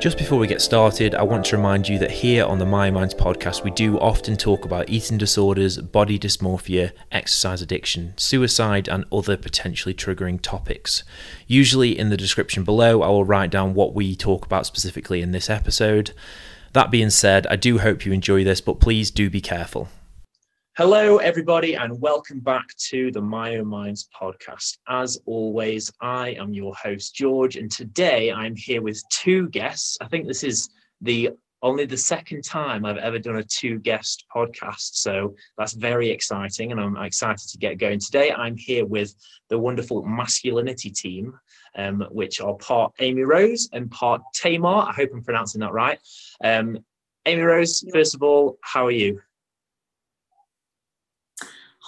Just before we get started, I want to remind you that here on the Myo Minds podcast, we do often talk about eating disorders, body dysmorphia, exercise addiction, suicide, and other potentially triggering topics. Usually, in the description below, I will write down what we talk about specifically in this episode. That being said, I do hope you enjoy this, but please do be careful. Hello, everybody, and welcome back to the Myo Minds podcast. As always, I am your host, George, and today I'm here with two guests. I think this is the only the second time I've ever done a two guest podcast. So that's very exciting, and I'm excited to get going. Today, I'm here with the wonderful masculinity team, um, which are part Amy Rose and part Tamar. I hope I'm pronouncing that right. Um, Amy Rose, first of all, how are you?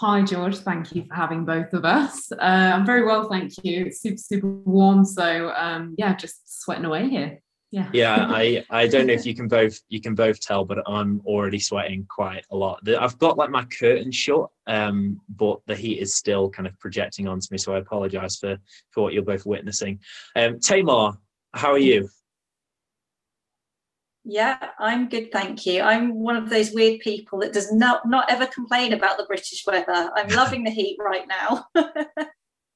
Hi, George. Thank you for having both of us. Uh, I'm very well, thank you. It's super, super warm. So, um, yeah, just sweating away here. Yeah. Yeah, I, I don't know if you can both you can both tell, but I'm already sweating quite a lot. I've got like my curtain shut, um, but the heat is still kind of projecting onto me. So I apologise for for what you're both witnessing. Um, Tamar, how are you? Yeah, I'm good, thank you. I'm one of those weird people that does not not ever complain about the British weather. I'm loving the heat right now.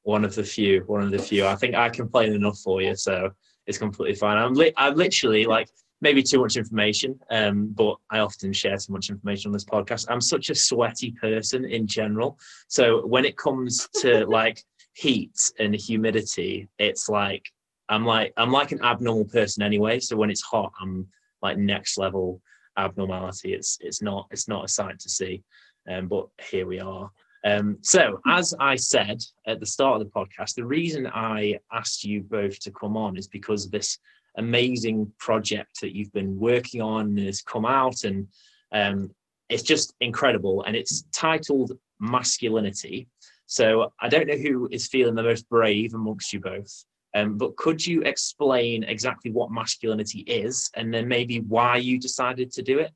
one of the few, one of the few. I think I complain enough for you, so it's completely fine. I'm li- I'm literally like maybe too much information, um, but I often share too much information on this podcast. I'm such a sweaty person in general, so when it comes to like heat and humidity, it's like I'm like I'm like an abnormal person anyway. So when it's hot, I'm like next level abnormality. It's it's not it's not a sight to see, um, but here we are. Um, so as I said at the start of the podcast, the reason I asked you both to come on is because this amazing project that you've been working on has come out and um, it's just incredible and it's titled masculinity so i don't know who is feeling the most brave amongst you both um, but could you explain exactly what masculinity is and then maybe why you decided to do it?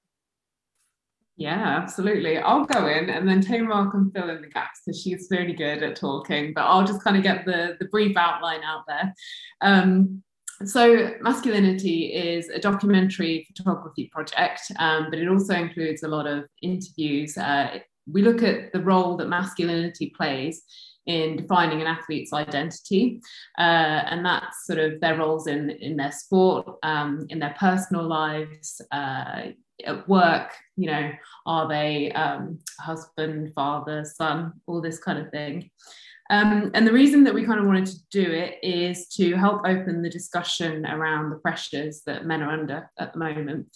Yeah, absolutely. I'll go in and then Tamar can fill in the gaps because she's really good at talking, but I'll just kind of get the, the brief outline out there. Um, so, Masculinity is a documentary photography project, um, but it also includes a lot of interviews. Uh, we look at the role that masculinity plays in defining an athlete's identity. Uh, and that's sort of their roles in, in their sport, um, in their personal lives, uh, at work, you know, are they um, husband, father, son, all this kind of thing. Um, and the reason that we kind of wanted to do it is to help open the discussion around the pressures that men are under at the moment.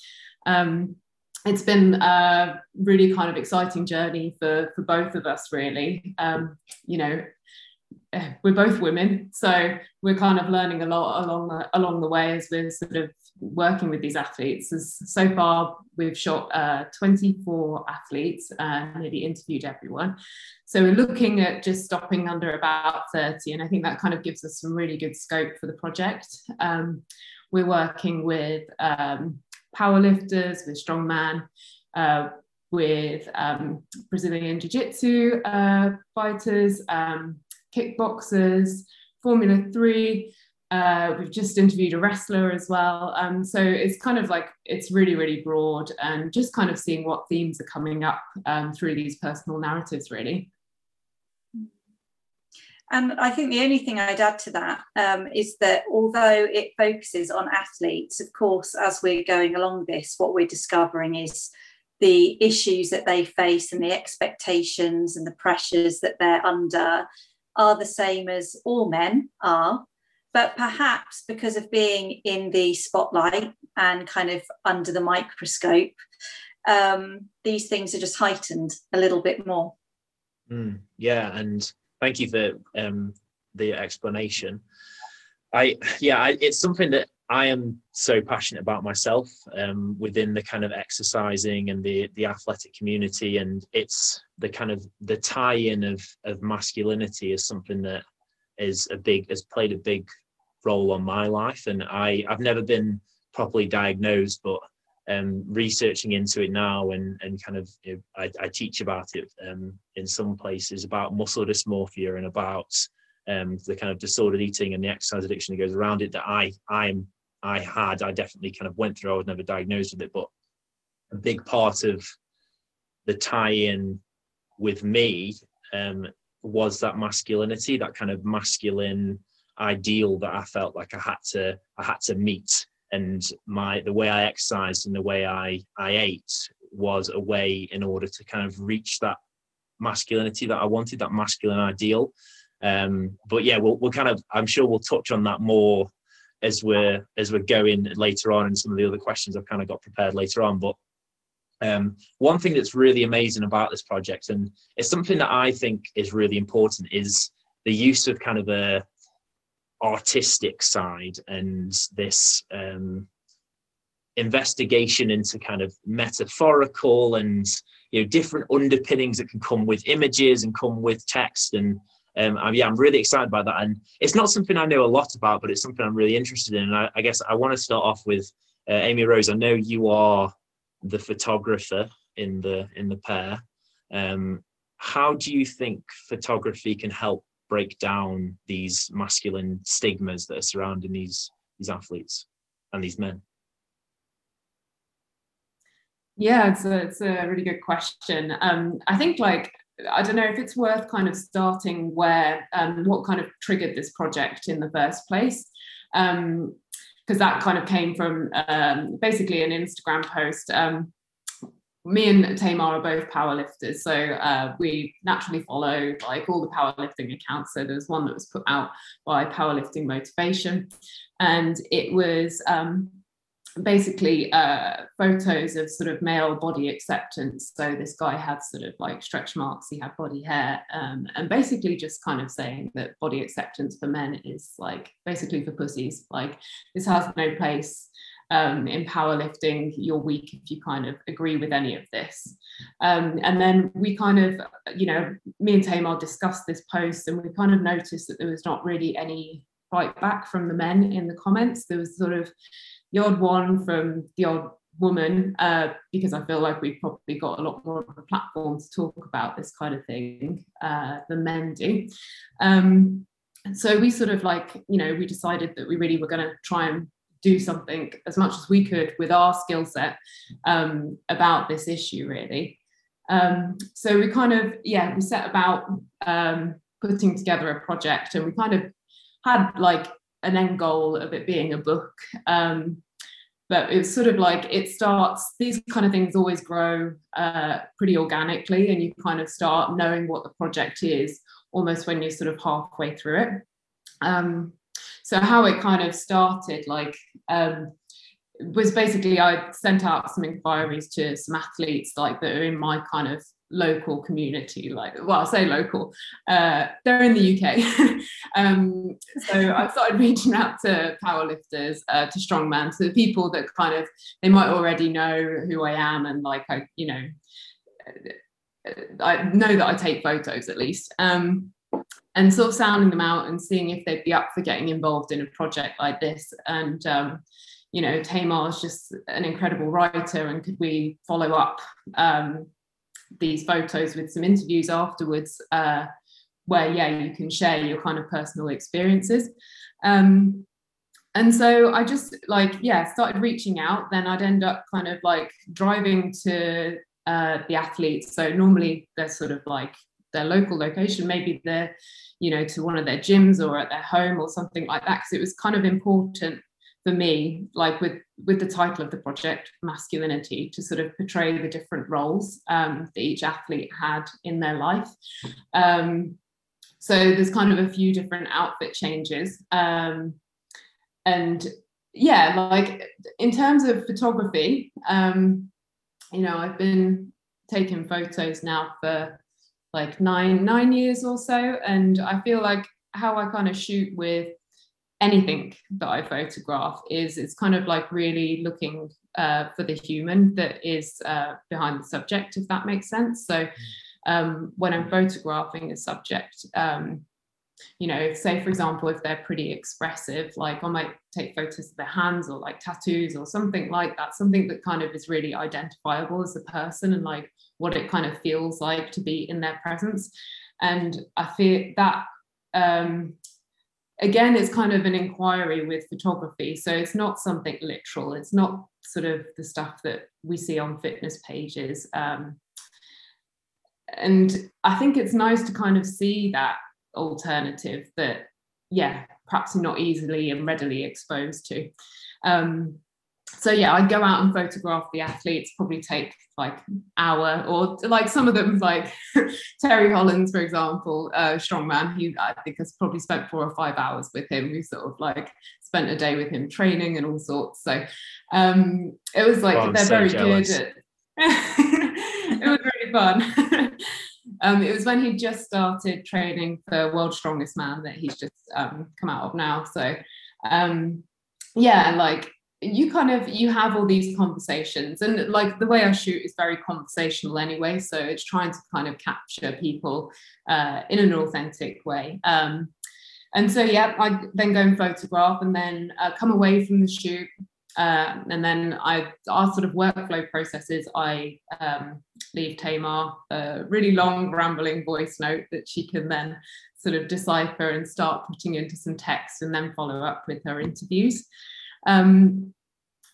Um, it's been a really kind of exciting journey for for both of us really. Um, you know we're both women so we're kind of learning a lot along the along the way as we're sort of working with these athletes. As so far we've shot uh, 24 athletes and nearly interviewed everyone. So we're looking at just stopping under about 30 and i think that kind of gives us some really good scope for the project. Um, we're working with um, powerlifters, with strongman, uh, with um, Brazilian Jiu Jitsu uh, fighters, um, kickboxers, Formula Three. Uh, we've just interviewed a wrestler as well. Um, so it's kind of like it's really, really broad and just kind of seeing what themes are coming up um, through these personal narratives, really. And I think the only thing I'd add to that um, is that although it focuses on athletes, of course, as we're going along this, what we're discovering is the issues that they face and the expectations and the pressures that they're under are the same as all men are. But perhaps because of being in the spotlight and kind of under the microscope, um, these things are just heightened a little bit more. Mm, yeah, and thank you for um, the explanation. I yeah, I, it's something that I am so passionate about myself um, within the kind of exercising and the the athletic community, and it's the kind of the tie-in of of masculinity is something that is a big has played a big role on my life, and I I've never been properly diagnosed, but um, researching into it now and and kind of you know, I, I, teach about it um, in some places about muscle dysmorphia and about um, the kind of disordered eating and the exercise addiction that goes around it that I I'm I had I definitely kind of went through. I was never diagnosed with it but a big part of the tie-in with me um, was that masculinity that kind of masculine ideal that I felt like I had to I had to meet and my the way I exercised and the way I I ate was a way in order to kind of reach that masculinity that I wanted, that masculine ideal. Um, but yeah, we'll we'll kind of I'm sure we'll touch on that more as we're as we're going later on and some of the other questions I've kind of got prepared later on. But um, one thing that's really amazing about this project, and it's something that I think is really important, is the use of kind of a artistic side and this um, investigation into kind of metaphorical and you know different underpinnings that can come with images and come with text and um, yeah, I'm really excited by that. And it's not something I know a lot about, but it's something I'm really interested in. And I, I guess I want to start off with uh, Amy Rose. I know you are the photographer in the in the pair. Um, how do you think photography can help break down these masculine stigmas that are surrounding these these athletes and these men? Yeah, it's a, it's a really good question. Um, I think like I don't know if it's worth kind of starting where um, what kind of triggered this project in the first place. because um, that kind of came from um, basically an Instagram post. Me and Tamar are both powerlifters, so uh, we naturally follow like all the powerlifting accounts. So there was one that was put out by Powerlifting Motivation, and it was um, basically uh, photos of sort of male body acceptance. So this guy had sort of like stretch marks, he had body hair, um, and basically just kind of saying that body acceptance for men is like basically for pussies. Like this has no place um, in powerlifting, you're weak if you kind of agree with any of this. Um, and then we kind of, you know, me and Tamar discussed this post and we kind of noticed that there was not really any fight back from the men in the comments. There was sort of the odd one from the odd woman, uh, because I feel like we've probably got a lot more of a platform to talk about this kind of thing uh, than men do. Um, so we sort of like, you know, we decided that we really were going to try and do something as much as we could with our skill set um, about this issue, really. Um, so we kind of, yeah, we set about um, putting together a project and we kind of had like an end goal of it being a book. Um, but it's sort of like it starts, these kind of things always grow uh, pretty organically, and you kind of start knowing what the project is almost when you're sort of halfway through it. Um, so how it kind of started like um, was basically i sent out some inquiries to some athletes like that are in my kind of local community like well i say local uh, they're in the uk um, so i started reaching out to powerlifters uh, to strongman to the people that kind of they might already know who i am and like i you know i know that i take photos at least. Um, and sort of sounding them out and seeing if they'd be up for getting involved in a project like this. And um, you know, Tamar is just an incredible writer, and could we follow up um, these photos with some interviews afterwards, uh, where yeah, you can share your kind of personal experiences. Um, and so I just like yeah started reaching out. Then I'd end up kind of like driving to uh, the athletes. So normally they're sort of like their local location maybe they're you know to one of their gyms or at their home or something like that because it was kind of important for me like with with the title of the project masculinity to sort of portray the different roles um, that each athlete had in their life. Um, so there's kind of a few different outfit changes um, and yeah like in terms of photography um, you know i've been taking photos now for like nine nine years or so. And i feel like how i kind of shoot with anything that i photograph is it's kind of like really looking uh, for the human that is uh, behind the subject if that makes sense. So um, when i'm photographing a subject um, you know, say for example, if they're pretty expressive, like I might take photos of their hands or like tattoos or something like that, something that kind of is really identifiable as a person and like what it kind of feels like to be in their presence. And I feel that um, again, it's kind of an inquiry with photography. So it's not something literal. It's not sort of the stuff that we see on fitness pages. Um, and I think it's nice to kind of see that alternative that, yeah, perhaps not easily and readily exposed to. Um, so yeah, I go out and photograph the athletes, probably take like hour or like some of them like Terry Hollands, for example, uh, strongman, he I think has probably spent four or five hours with him. We sort of like spent a day with him training and all sorts. So um it was like oh, they're so very jealous. good at it was really fun. um, it was when he just started training for World's Strongest Man that he's just um, come out of now. So um, yeah, like you kind of you have all these conversations and like the way i shoot is very conversational anyway so it's trying to kind of capture people uh, in an authentic way um, and so yeah i then go and photograph and then uh, come away from the shoot uh, and then I, our sort of workflow processes, I um, leave Tamar a really long, rambling voice note that she can then sort of decipher and start putting into some text and then follow up with her interviews. Um,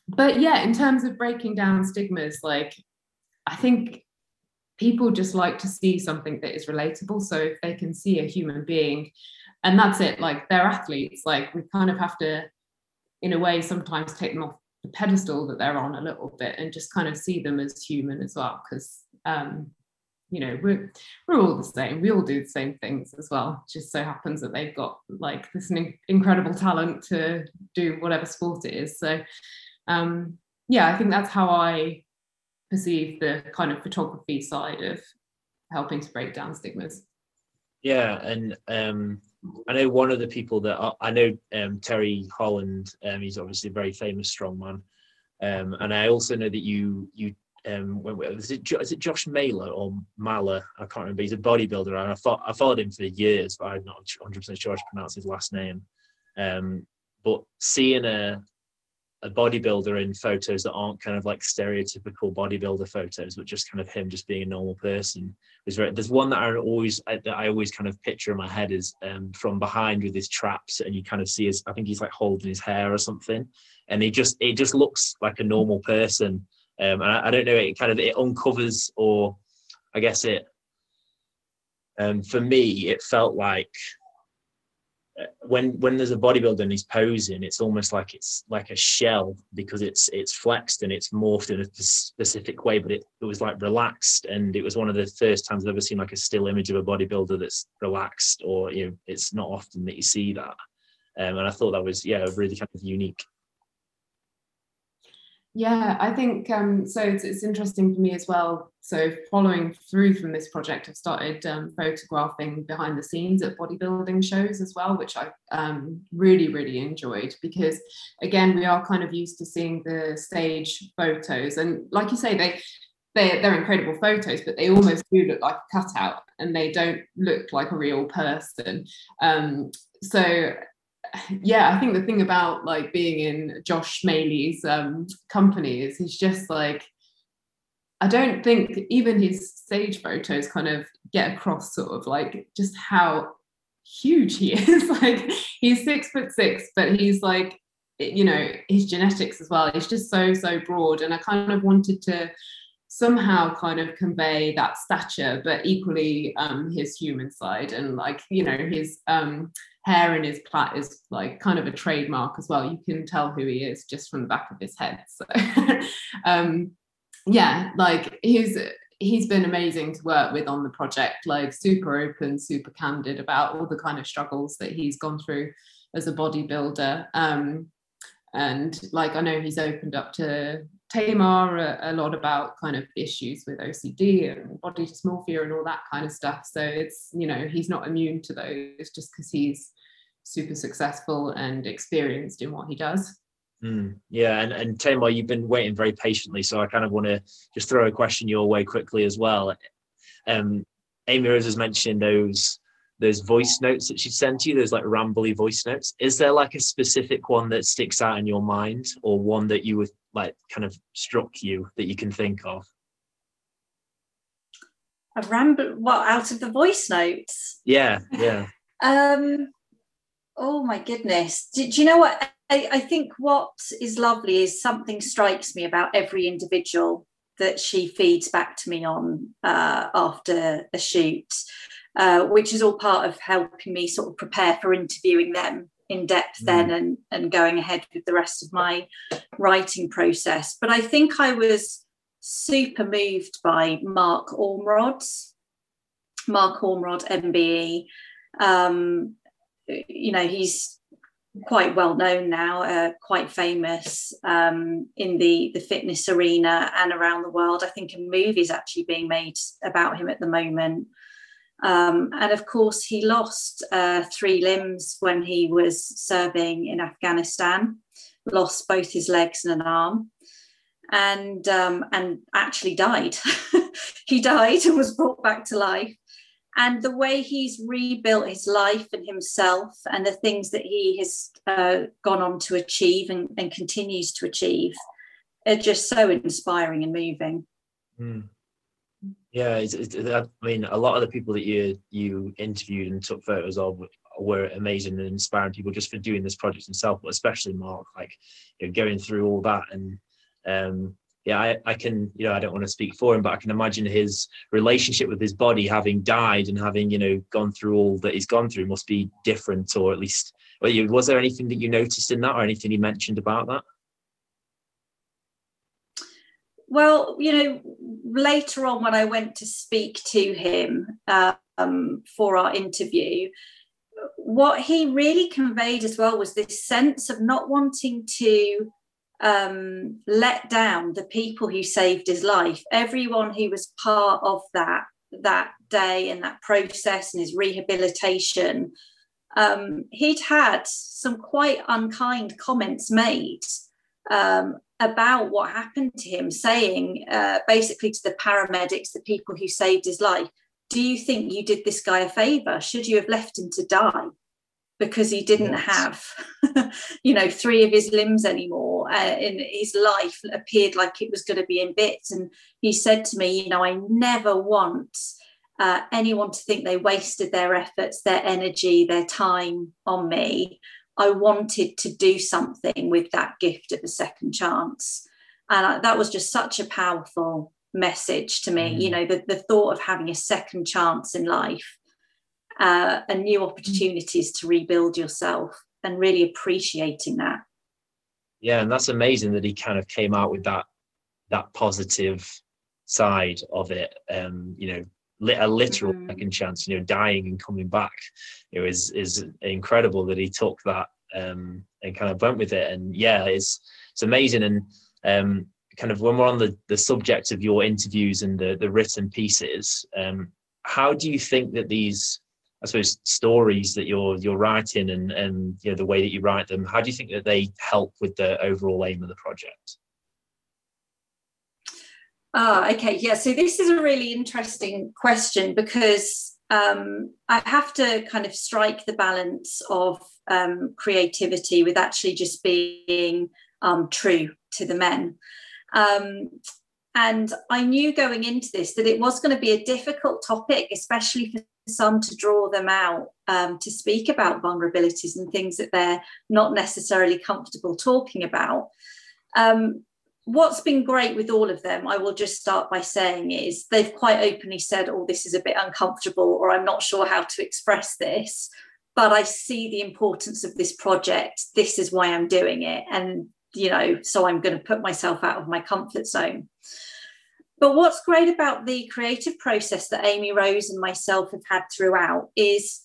but yeah, in terms of breaking down stigmas, like I think people just like to see something that is relatable. So if they can see a human being, and that's it, like they're athletes, like we kind of have to, in a way, sometimes take them off the pedestal that they're on a little bit and just kind of see them as human as well. Because um, you know we're we're all the same. We all do the same things as well. It just so happens that they've got like this incredible talent to do whatever sport it is. So um yeah i think that's how i perceive the kind of photography side of helping to break down stigmas yeah and um I know one of the people that I, I know, um, Terry Holland. Um, he's obviously a very famous strongman, um, and I also know that you you um, when, was it is it Josh Mailer or Mahler? I can't remember. He's a bodybuilder, and I thought I followed him for years, but I'm not 100 percent sure how to pronounce his last name. Um, but seeing a a bodybuilder in photos that aren't kind of like stereotypical bodybuilder photos, but just kind of him just being a normal person. There's one that I always that I always kind of picture in my head is um, from behind with his traps, and you kind of see his I think he's like holding his hair or something, and he just it just looks like a normal person um, and I, I, don't know, it kind of it uncovers, or I guess it. Um, for me, it felt like when when there's a bodybuilder and he's posing, it's almost like it's like a shell because it's it's flexed and it's morphed in a specific way, but it, it was like relaxed, and it was one of the first times I've ever seen like a still image of a bodybuilder that's relaxed, or you know, it's not often that you see that, um, and I thought that was yeah really kind of unique. Yeah, I think um, so. It's, it's interesting for me as well. So, following through from this project, I've started um, photographing behind the scenes at bodybuilding shows as well, which I um, really, really enjoyed because, again, we are kind of used to seeing the stage photos, and like you say, they they they're incredible photos, but they almost do look like a cutout, and they don't look like a real person. Um, so yeah, I think the thing about like being in Josh Smailey's um, company is he's just like, I don't think even his stage photos kind of get across sort of like just how huge he is. like he's six foot six, but he's like, you know, his genetics as well. He's just so, so broad. And I kind of wanted to somehow kind of convey that stature, but equally um, his human side and like, you know, his um, hair in his plait is like kind of a trademark as well. You can tell who he is just from the back of his head. So um, yeah, like he's he's been amazing to work with on the project, like super open, super candid about all the kind of struggles that he's gone through as a bodybuilder. Um, and like I know he's opened up to Tamar a, a, lot about kind of issues with OCD and body dysmorphia and all that kind of stuff. So it's, you know, he's not immune to those just because he's super successful and experienced in what he does. Mm, yeah, and, and Tamar, you've been waiting very patiently, so I kind of want to just throw a question your way quickly as well. Um, Amy Rose has mentioned those those voice notes that she sent you, those like rambly voice notes. Is there like a specific one that sticks out in your mind, or one that you would like kind of struck you that you can think of? A ramble, what out of the voice notes? Yeah, yeah. um, oh my goodness. Do, do you know what? I, I think what is lovely is something strikes me about every individual that she feeds back to me on uh, after a shoot, uh, which is all part of helping me sort of prepare for interviewing them in depth mm. then and, and going ahead with the rest of my writing process. But I think I was super moved by Mark Ormrod, Mark Ormrod, MBE. Um, you know, he's quite well known now, uh, quite famous um, in the the fitness arena and around the world. I think a movie is actually being made about him at the moment. Um, and of course, he lost uh, three limbs when he was serving in Afghanistan. Lost both his legs and an arm, and um, and actually died. he died and was brought back to life and the way he's rebuilt his life and himself and the things that he has uh, gone on to achieve and, and, continues to achieve are just so inspiring and moving mm. Yeah it's, it's, i mean a lot of the people that you you interviewed and took photos of were amazing and inspiring people just for doing this project himself but especially mark like you know, going through all that and um, yeah, I, I can, you know, I don't want to speak for him, but I can imagine his relationship with his body having died and having, you know, gone through all that he's gone through must be different, or at least, well, was there anything that you noticed in that or anything he mentioned about that? Well, you know, later on when I went to speak to him um, for our interview, what he really conveyed as well was this sense of not wanting to um, let down the people who saved his life. Everyone who was part of that that day and that process and his rehabilitation. Um, he'd had some quite unkind comments made um, about what happened to him, saying uh, basically to the paramedics, the people who saved his life, "Do you think you did this guy a favour? Should you have left him to die?" because he didn't have, you know, three of his limbs anymore. Uh, in his life appeared like it was going to be in bits. And he said to me, you know, I never want uh, anyone to think they wasted their efforts, their energy, their time on me. I wanted to do something with that gift of a second chance. And I, that was just such a powerful message to me. Mm. You know, the, the thought of having a second chance in life uh, and new opportunities to rebuild yourself and really appreciating that yeah and that's amazing that he kind of came out with that that positive side of it um you know a literal mm-hmm. second chance you know dying and coming back it was is incredible that he took that um and kind of went with it and yeah it's it's amazing and um kind of when we're on the the subject of your interviews and the the written pieces um how do you think that these I suppose stories that you're you're writing and and you know the way that you write them. How do you think that they help with the overall aim of the project? Ah, okay, yeah. So this is a really interesting question because um, I have to kind of strike the balance of um, creativity with actually just being um, true to the men. Um, and I knew going into this that it was going to be a difficult topic, especially for some to draw them out um, to speak about vulnerabilities and things that they're not necessarily comfortable talking about. Um, what's been great with all of them, I will just start by saying, is they've quite openly said, Oh, this is a bit uncomfortable, or I'm not sure how to express this, but I see the importance of this project. This is why I'm doing it. And, you know, so I'm going to put myself out of my comfort zone. But what's great about the creative process that Amy Rose and myself have had throughout is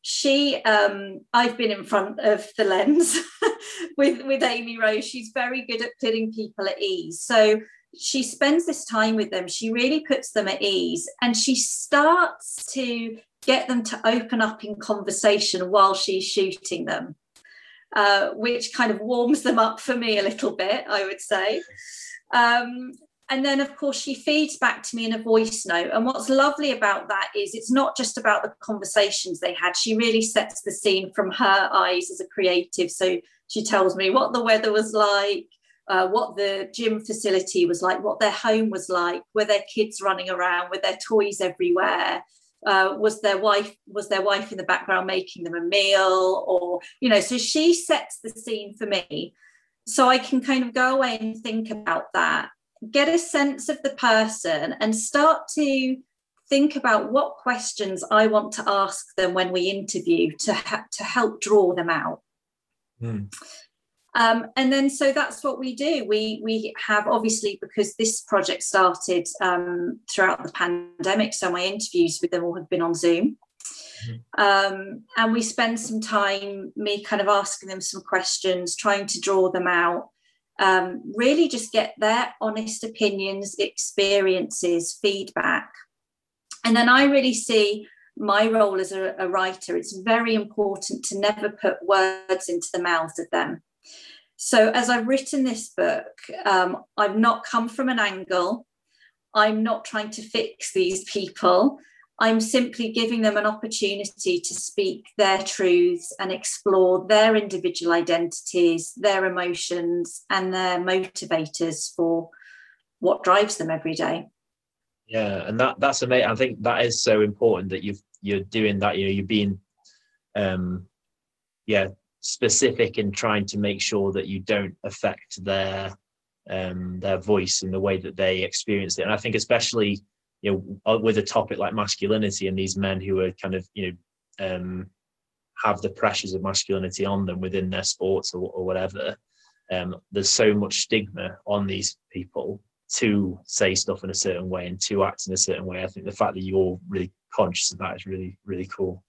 she um, I've been in front of the lens with with Amy Rose. She's very good at putting people at ease. So she spends this time with them. She really puts them at ease and she starts to get them to open up in conversation while she's shooting them, uh, which kind of warms them up for me a little bit, I would say. Um, and then of course she feeds back to me in a voice note and what's lovely about that is it's not just about the conversations they had she really sets the scene from her eyes as a creative so she tells me what the weather was like uh, what the gym facility was like what their home was like were their kids running around with their toys everywhere uh, was their wife was their wife in the background making them a meal or you know so she sets the scene for me so i can kind of go away and think about that get a sense of the person and start to think about what questions I want to ask them when we interview to, ha- to help draw them out. Mm. Um, and then so that's what we do. We we have obviously because this project started um, throughout the pandemic, so my interviews with them all have been on Zoom. Mm-hmm. Um, and we spend some time me kind of asking them some questions, trying to draw them out, um, really just get their honest opinions, experiences, feedback. And then I really see my role as a, a writer, it's very important to never put words into the mouths of them. So, as I've written this book, um, I've not come from an angle. I'm not trying to fix these people. I'm simply giving them an opportunity to speak their truths and explore their individual identities, their emotions, and their motivators for what drives them every day. Yeah, and that that's amazing. I think that is so important that you've you're doing that. You know, you're being, um, yeah, specific in trying to make sure that you don't affect their um their voice and the way that they experience it. And I think especially you know uh, with a topic like masculinity and these men who are kind of you know um, have the pressures of masculinity on them within their sports or, or whatever um, there's so much stigma on these people to say stuff in a certain way and to act in a certain way i think the fact that you're really conscious of that is really really cool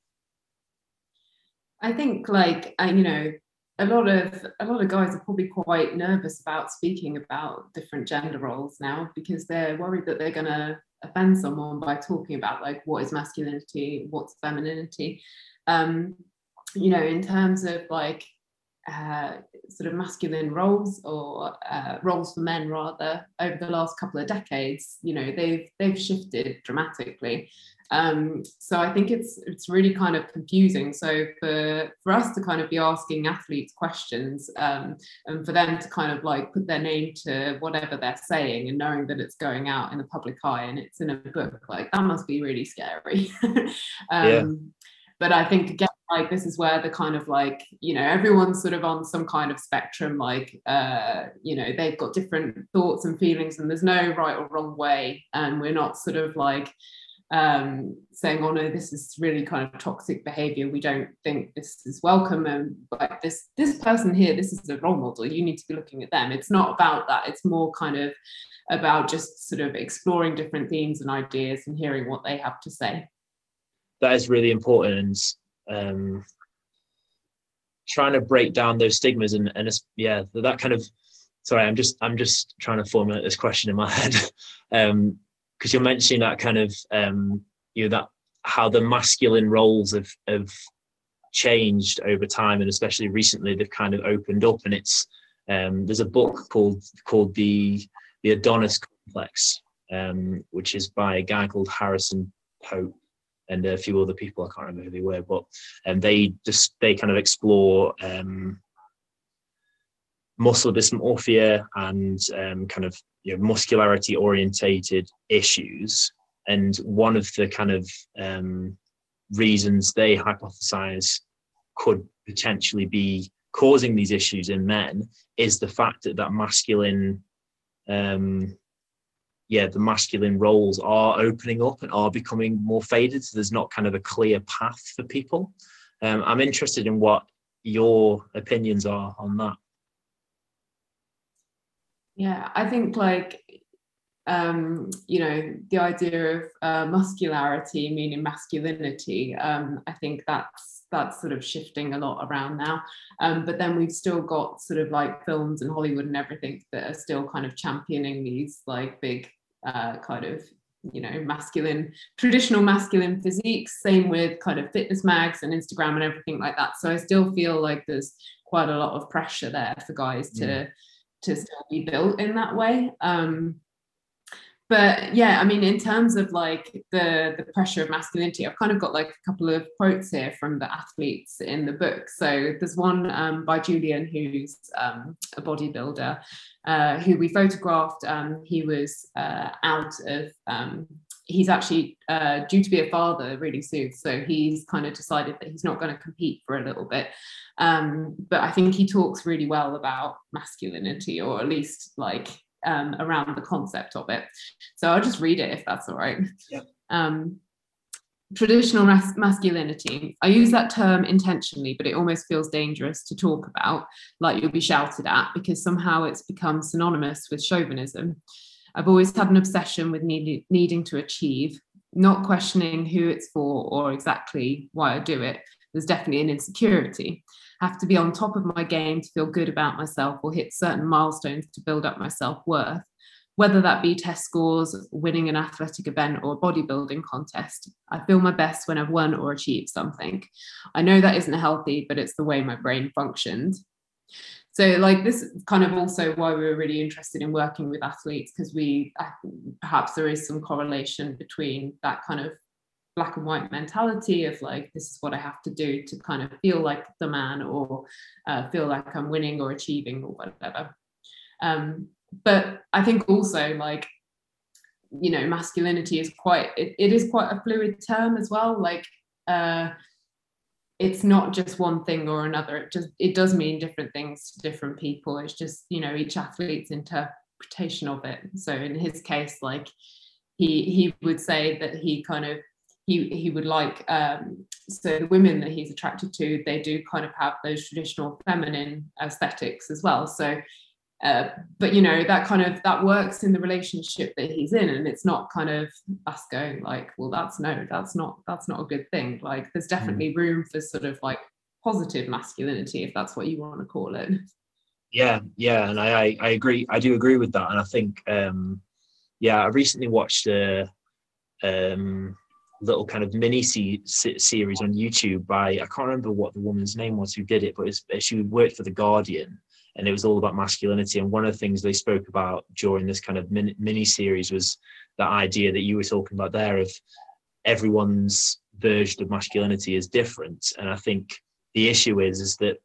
i think like you know a lot of a lot of guys are probably quite nervous about speaking about different gender roles now because they're worried that they're going to offend someone by talking about like what is masculinity, what's femininity. Um, you know, in terms of like uh, sort of masculine roles or uh, roles for men rather over the last couple of decades, you know, they've they've shifted dramatically. Um, so I think it's it's really kind of confusing. So for for us to kind of be asking athletes questions um, and for them to kind of like put their name to whatever they're saying and knowing that it's going out in the public eye and it's in a book, like that must be really scary. um, yeah. But I think again, like this is where the kind of like you know everyone's sort of on some kind of spectrum like uh you know they've got different thoughts and feelings and there's no right or wrong way and we're not sort of like um, saying, "Oh no, this is really kind of toxic behavior. We don't think this is welcome." And like this, this person here, this is a role model. You need to be looking at them. It's not about that. It's more kind of about just sort of exploring different themes and ideas and hearing what they have to say. That is really important. Um, trying to break down those stigmas and and yeah, that kind of. Sorry, I'm just I'm just trying to formulate this question in my head. um, because you're mentioning that kind of um, you know that how the masculine roles have have changed over time and especially recently they've kind of opened up and it's um, there's a book called called the the Adonis Complex um, which is by a guy called Harrison Pope and a few other people I can't remember who they were but and um, they just they kind of explore um, muscle dysmorphia and um, kind of you know, muscularity orientated issues. And one of the kind of um, reasons they hypothesize could potentially be causing these issues in men is the fact that that masculine um, yeah the masculine roles are opening up and are becoming more faded so there's not kind of a clear path for people um, i'm interested in what your opinions are on that yeah, I think like um, you know the idea of uh, muscularity meaning masculinity. Um, I think that's that's sort of shifting a lot around now. Um, but then we've still got sort of like films and Hollywood and everything that are still kind of championing these like big uh, kind of you know masculine traditional masculine physiques same with kind of fitness mags and instagram and everything like that so i still feel like there's quite a lot of pressure there for guys to to still be built in that way. Um, but yeah, I mean, in terms of like the the pressure of masculinity, I've kind of got like a couple of quotes here from the athletes in the book. So there's one um, by Julian, who's um, a bodybuilder, uh, who we photographed. Um, he was uh, out of. Um, he's actually uh, due to be a father really soon, so he's kind of decided that he's not going to compete for a little bit. Um, but I think he talks really well about masculinity, or at least like um, around the concept of it. So I'll just read it if that's all right. Yeah. Um, traditional mas- masculinity. I use that term intentionally, but it almost feels dangerous to talk about, like you'll be shouted at, because somehow it's become synonymous with chauvinism. I've always had an obsession with need- needing to achieve, not questioning who it's for or exactly why I do it. There's definitely an insecurity have to be on top of my game to feel good about myself or hit certain milestones to build up my self worth, whether that be test scores, winning an athletic event, or a bodybuilding contest. I feel my best when I've won or achieved something. I know that isn't healthy, but it's the way my brain functions. So, like, this is kind of also why we were really interested in working with athletes because we perhaps there is some correlation between that kind of black and white mentality of like this is what i have to do to kind of feel like the man or uh, feel like i'm winning or achieving or whatever. Um, but i think also like you know masculinity is quite it, it is quite a fluid term as well. Like uh, it's not just one thing or another. It just it does mean different things to different people. It's just you know each athlete's interpretation of it. So in his case like he he would say that he kind of he he would like um, so the women that he's attracted to they do kind of have those traditional feminine aesthetics as well. So uh, but you know that kind of that works in the relationship that he's in and it's not kind of us going like well that's no that's not that's not a good thing. Like there's hmm. definitely room for sort of like positive masculinity if that's what you want to call it. Yeah yeah and i i, I agree i do agree with that and i think um yeah i recently watched a um little kind of mini series on YouTube by I can't remember what the woman's name was who did it, but she worked for the Guardian, and it was all about masculinity. And one of the things they spoke about during this kind of mini series was that idea that you were talking about there of everyone's version of masculinity is different. And I think the issue is is that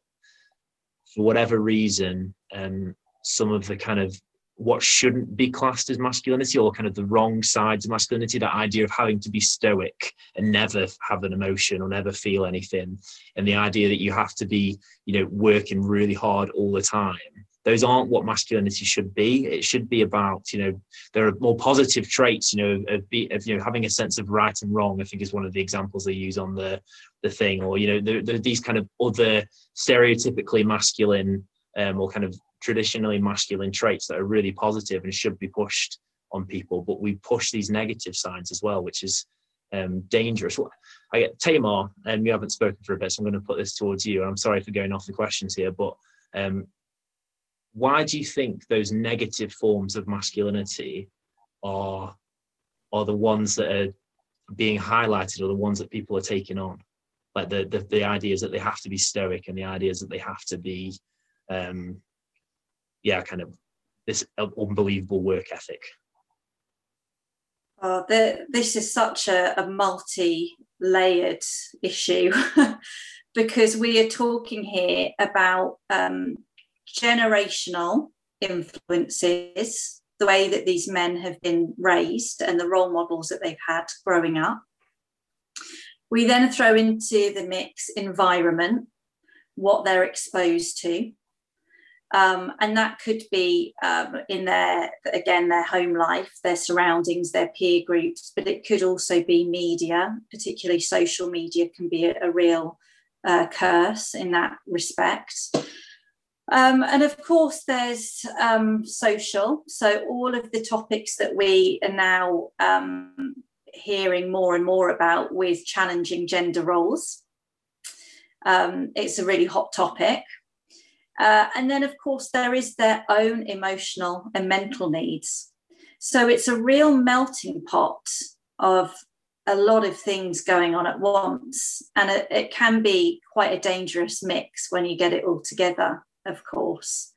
for whatever reason, um, some of the kind of what shouldn't be classed as masculinity or kind of the wrong sides of masculinity that idea of having to be stoic and never have an emotion or never feel anything and the idea that you have to be you know working really hard all the time. Those aren't what masculinity should be. It should be about you know there are more positive traits you know of, be, of you know having a sense of right and wrong i think is one of the examples they use on the the thing or you know there, are these kind of other stereotypically masculine um, or kind of traditionally masculine traits that are really positive and should be pushed on people, but we push these negative signs as well, which is um, dangerous. I get Tamar, and um, you haven't spoken for a bit, so I'm going to put this towards you. I'm sorry for going off the questions here, but um, why do you think those negative forms of masculinity are are the ones that are being highlighted, or the ones that people are taking on? Like the the, the ideas that they have to be stoic, and the ideas that they have to be um, yeah, kind of this unbelievable work ethic. Oh, the, this is such a, a multi-layered issue because we are talking here about um, generational influences, the way that these men have been raised and the role models that they've had growing up. We then throw into the mix environment, what they're exposed to, um, and that could be um, in their again their home life their surroundings their peer groups but it could also be media particularly social media can be a, a real uh, curse in that respect. Um, and of course there's um, social. So all of the topics that we are now um, hearing more and more about with challenging gender roles um, it's a really hot topic uh, and then, of course, there is their own emotional and mental needs. So it's a real melting pot of a lot of things going on at once. And it, it can be quite a dangerous mix when you get it all together, of course.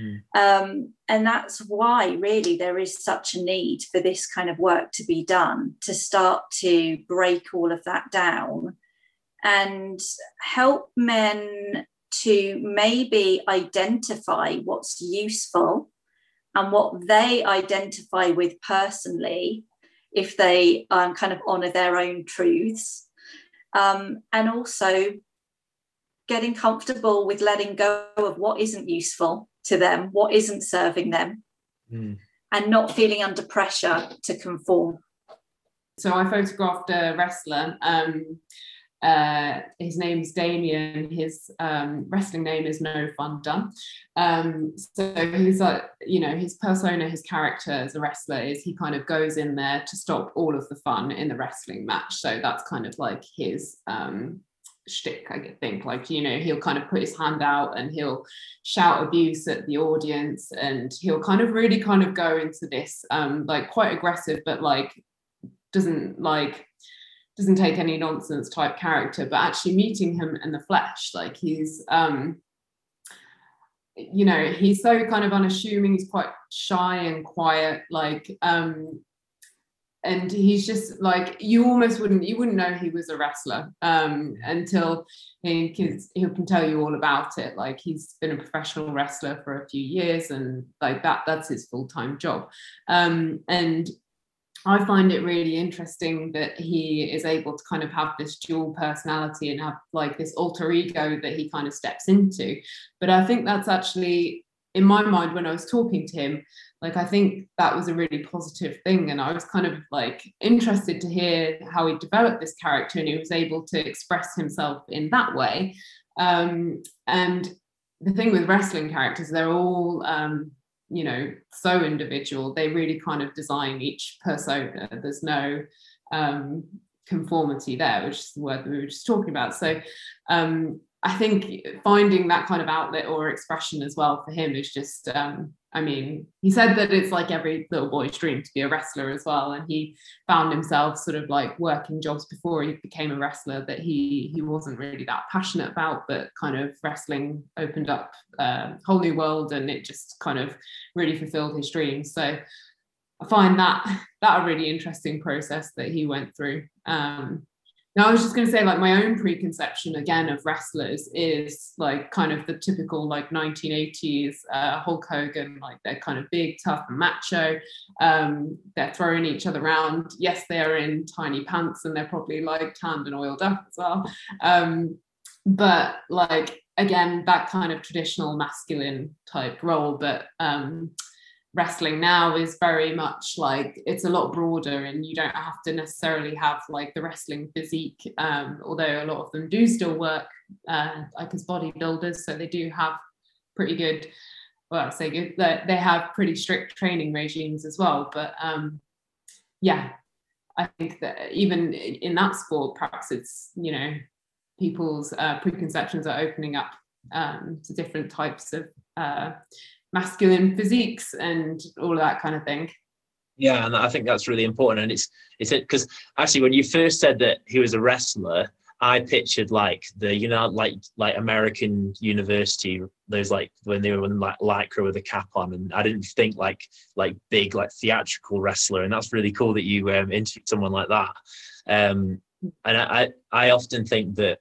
Mm. Um, and that's why, really, there is such a need for this kind of work to be done to start to break all of that down and help men to maybe identify what's useful and what they identify with personally if they um, kind of honor their own truths um, and also getting comfortable with letting go of what isn't useful to them, what isn't serving them, mm. and not feeling under pressure to conform. So I photographed a wrestler. Um, uh, his name's Damien. His um, wrestling name is No Fun Dunne. Um, so he's like, you know, his persona, his character as a wrestler is he kind of goes in there to stop all of the fun in the wrestling match. So that's kind of like his um, shtick, I think. Like, you know, he'll kind of put his hand out and he'll shout abuse at the audience and he'll kind of really kind of go into this um like quite aggressive, but like doesn't like doesn't take any nonsense type character, but actually meeting him in the flesh, like he's um you know, he's so kind of unassuming, he's quite shy and quiet, like um and he's just like you almost wouldn't you wouldn't know he was a wrestler um, until he can, he can tell you all about it. Like he's been a professional wrestler for a few years and like that that's his full-time job. Um, and I find it really interesting that he is able to kind of have this dual personality and have like this alter ego that he kind of steps into. But I think that's actually, in my mind, when I was talking to him, like i think that was a really positive thing and i was kind of like interested to hear how he developed this character and he was able to express himself in that way um, and the thing with wrestling characters they're all um, you know so individual they really kind of design each persona. There's no um, conformity there which is the word that we were just talking about. So um, I think finding that kind of outlet or expression as well for him is just um, I mean, he said that it's like every little boy's dream to be a wrestler as well. And he found himself sort of like working jobs before he became a wrestler that he he wasn't really that passionate about, but kind of wrestling opened up a whole new world and it just kind of really fulfilled his dreams. So I find that that a really interesting process that he went through. Um, now, I was just going to say, like, my own preconception again of wrestlers is like kind of the typical like 1980s uh, Hulk Hogan, like they're kind of big, tough, and macho. Um, they're throwing each other around. Yes, they're in tiny pants and they're probably like tanned and oiled up as well. Um, but like again, that kind of traditional masculine type role, but um, wrestling now is very much like it's a lot broader and you don't have to necessarily have like the wrestling physique um, although a lot of them do still work uh, like as bodybuilders so they do have pretty good well I say good that they have pretty strict training regimes as well but um, yeah I think that even in that sport perhaps it's you know people's uh, preconceptions are opening up um, to different types of uh, masculine physiques and all of that kind of thing. Yeah and i think that's really important and it's it's because actually when you first said that he was a wrestler i pictured like the you know like like american university those like when they were in like lycra with a cap on and i didn't think like like big like theatrical wrestler and that's really cool that you um interviewed someone like that. Um and i i often think that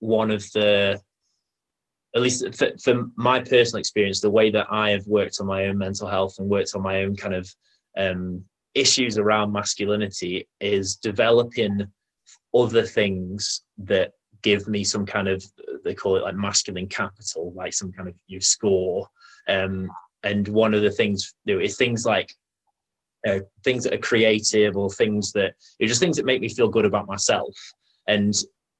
one of the at least for, for my personal experience, the way that I have worked on my own mental health and worked on my own kind of um, issues around masculinity is developing other things that give me some kind of they call it like masculine capital, like some kind of you score. Um, and one of the things you know, is things like uh, things that are creative or things that are just things that make me feel good about myself. And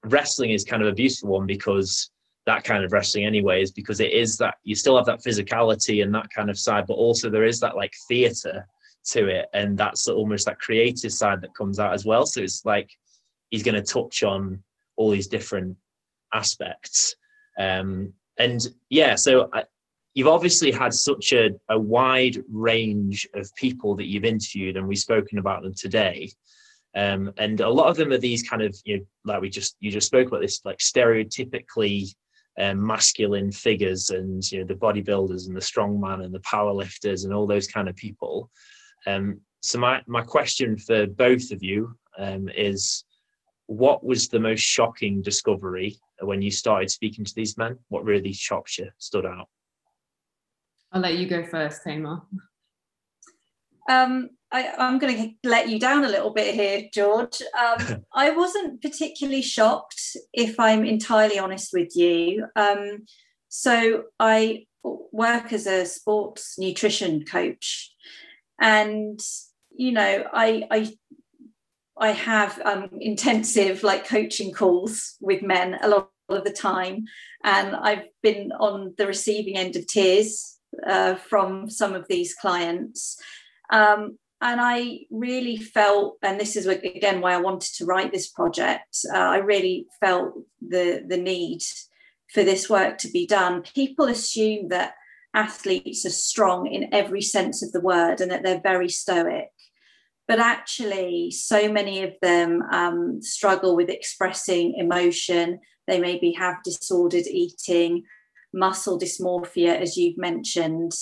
wrestling is kind of a beautiful one because that kind of wrestling anyways because it is that you still have that physicality and that kind of side but also there is that like theater to it and that's almost that creative side that comes out as well. So it's like he's going to touch on all these different aspects. Um and yeah so I, you've obviously had such a, a wide range of people that you've interviewed and we've spoken about them today. Um, and a lot of them are these kind of you know like we just you just spoke about this like stereotypically um, masculine figures and you know the bodybuilders and the strongman and the powerlifters and all those kind of people. Um, so my my question for both of you um, is, what was the most shocking discovery when you started speaking to these men? What really shocked you, stood out? I'll let you go first, Tamar. Um, I, am going to let you down a little bit here, George. Um, I wasn't particularly shocked, if I'm entirely honest with you. Um, so I work as a sports nutrition coach, and you know, I I I have um, intensive like coaching calls with men a lot of the time, and I've been on the receiving end of tears uh, from some of these clients. Um, and I really felt, and this is again why I wanted to write this project. Uh, I really felt the the need for this work to be done. People assume that athletes are strong in every sense of the word and that they're very stoic. But actually, so many of them um, struggle with expressing emotion. They maybe have disordered eating, muscle dysmorphia, as you've mentioned.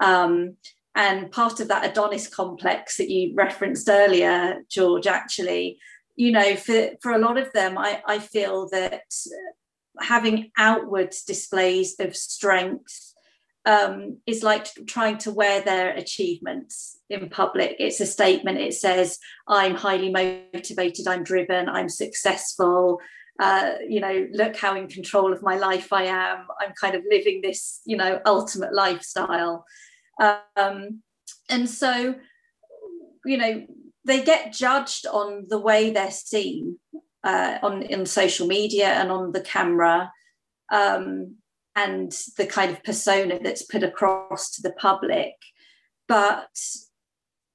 Um, and part of that Adonis complex that you referenced earlier, George, actually, you know, for, for a lot of them, I, I feel that having outward displays of strength um, is like trying to wear their achievements in public. It's a statement. It says, I'm highly motivated, I'm driven, I'm successful. Uh, you know, look how in control of my life I am. I'm kind of living this, you know, ultimate lifestyle. Um, and so, you know, they get judged on the way they're seen uh, on in social media and on the camera, um, and the kind of persona that's put across to the public. But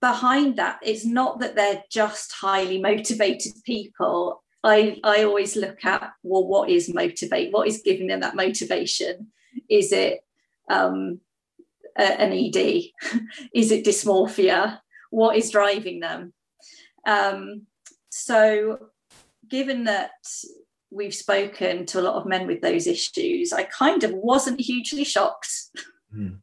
behind that, it's not that they're just highly motivated people. I, I always look at well, what is motivate? What is giving them that motivation? Is it um, an ED? is it dysmorphia? What is driving them? Um, so, given that we've spoken to a lot of men with those issues, I kind of wasn't hugely shocked. Mm.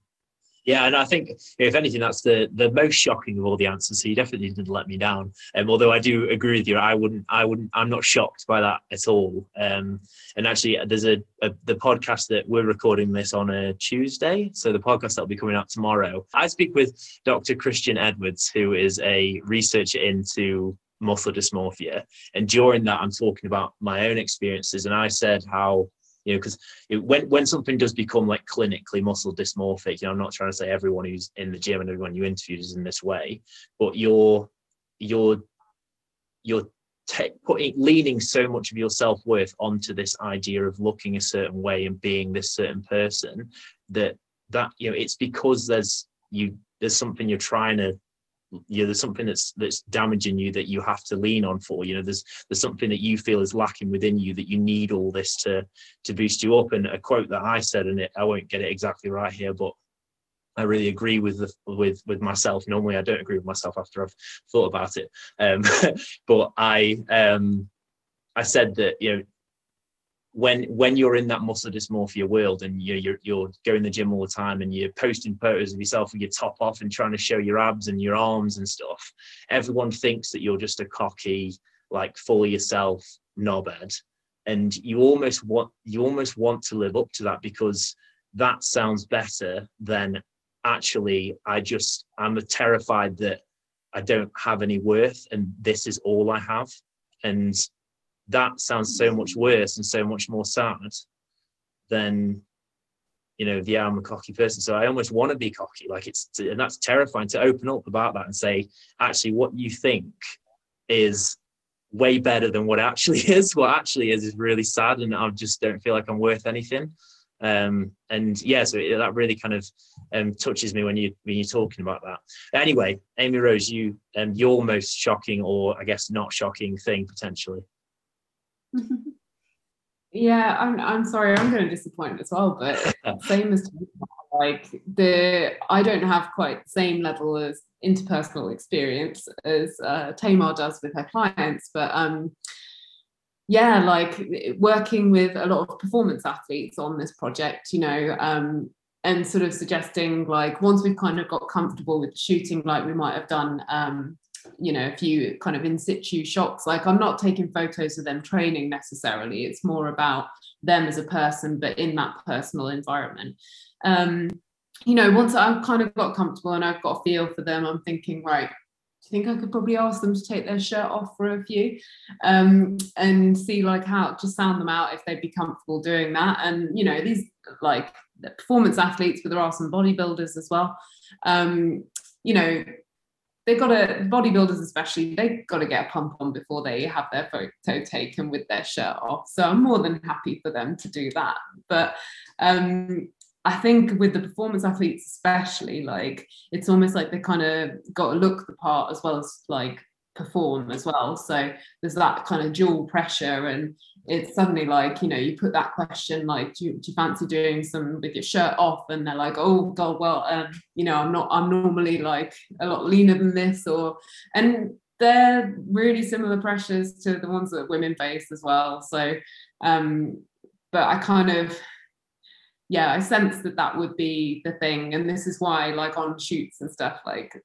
Yeah, and I think if anything, that's the the most shocking of all the answers. So you definitely didn't let me down. Um, although I do agree with you, I wouldn't, I wouldn't, I'm not shocked by that at all. Um, and actually, there's a, a, the podcast that we're recording this on a Tuesday, so the podcast that'll be coming out tomorrow. I speak with Dr. Christian Edwards, who is a researcher into muscle dysmorphia, and during that, I'm talking about my own experiences, and I said how you know, because when when something does become like clinically muscle dysmorphic, you know, I'm not trying to say everyone who's in the gym and everyone you interview is in this way, but you're you're you're te- putting leaning so much of your self worth onto this idea of looking a certain way and being this certain person that that you know it's because there's you there's something you're trying to you know, there's something that's that's damaging you that you have to lean on for you know there's there's something that you feel is lacking within you that you need all this to to boost you up and a quote that i said and it i won't get it exactly right here but I really agree with the, with with myself. Normally, I don't agree with myself after I've thought about it. Um, but I um, I said that you know when when you're in that muscle dysmorphia world and you're, you're you're going to the gym all the time and you're posting photos of yourself with your top off and trying to show your abs and your arms and stuff, everyone thinks that you're just a cocky, like full of yourself knobhead, and you almost want you almost want to live up to that because that sounds better than actually I just I'm terrified that I don't have any worth and this is all I have. And that sounds so much worse and so much more sad than you know the i'm a cocky person. So i almost want to be cocky. Like it's and that's terrifying to open up about that and say actually what you think is way better than what actually is. What actually is is really sad and i just don't feel like i'm worth anything. Um, and yeah so it, that really kind of um, touches me when you when you're talking about that. Anyway amy rose you um, your most shocking or i guess not shocking thing potentially yeah, I'm I'm sorry, I'm going to disappoint as well, but same as like the I don't have quite the same level of interpersonal experience as uh, Tamar does with her clients, but um, yeah, like working with a lot of performance athletes on this project, you know, um, and sort of suggesting like once we've kind of got comfortable with shooting, like we might have done, um, you know, a few kind of in situ shots. Like I'm not taking photos of them training necessarily. It's more about them as a person, but in that personal environment. Um, you know, once I've kind of got comfortable and I've got a feel for them, I'm thinking, right, I think I could probably ask them to take their shirt off for a few um, and see like how to sound them out if they'd be comfortable doing that. And you know, these like performance athletes, but there are some bodybuilders as well. Um, you know, they've got to bodybuilders especially they've got to get a pump on before they have their photo taken with their shirt off. So i'm more than happy for them to do that. But um, I think with the performance athletes, especially, like it's almost like they kind of got to look the part as well as like perform as well. So there's that kind of dual pressure, and it's suddenly like you know you put that question like, do you, do you fancy doing some with your shirt off? And they're like, oh god, well, um, you know, I'm not. I'm normally like a lot leaner than this, or and they're really similar pressures to the ones that women face as well. So, um, but I kind of yeah, I sense that that would be the thing. And this is why, like on shoots and stuff, like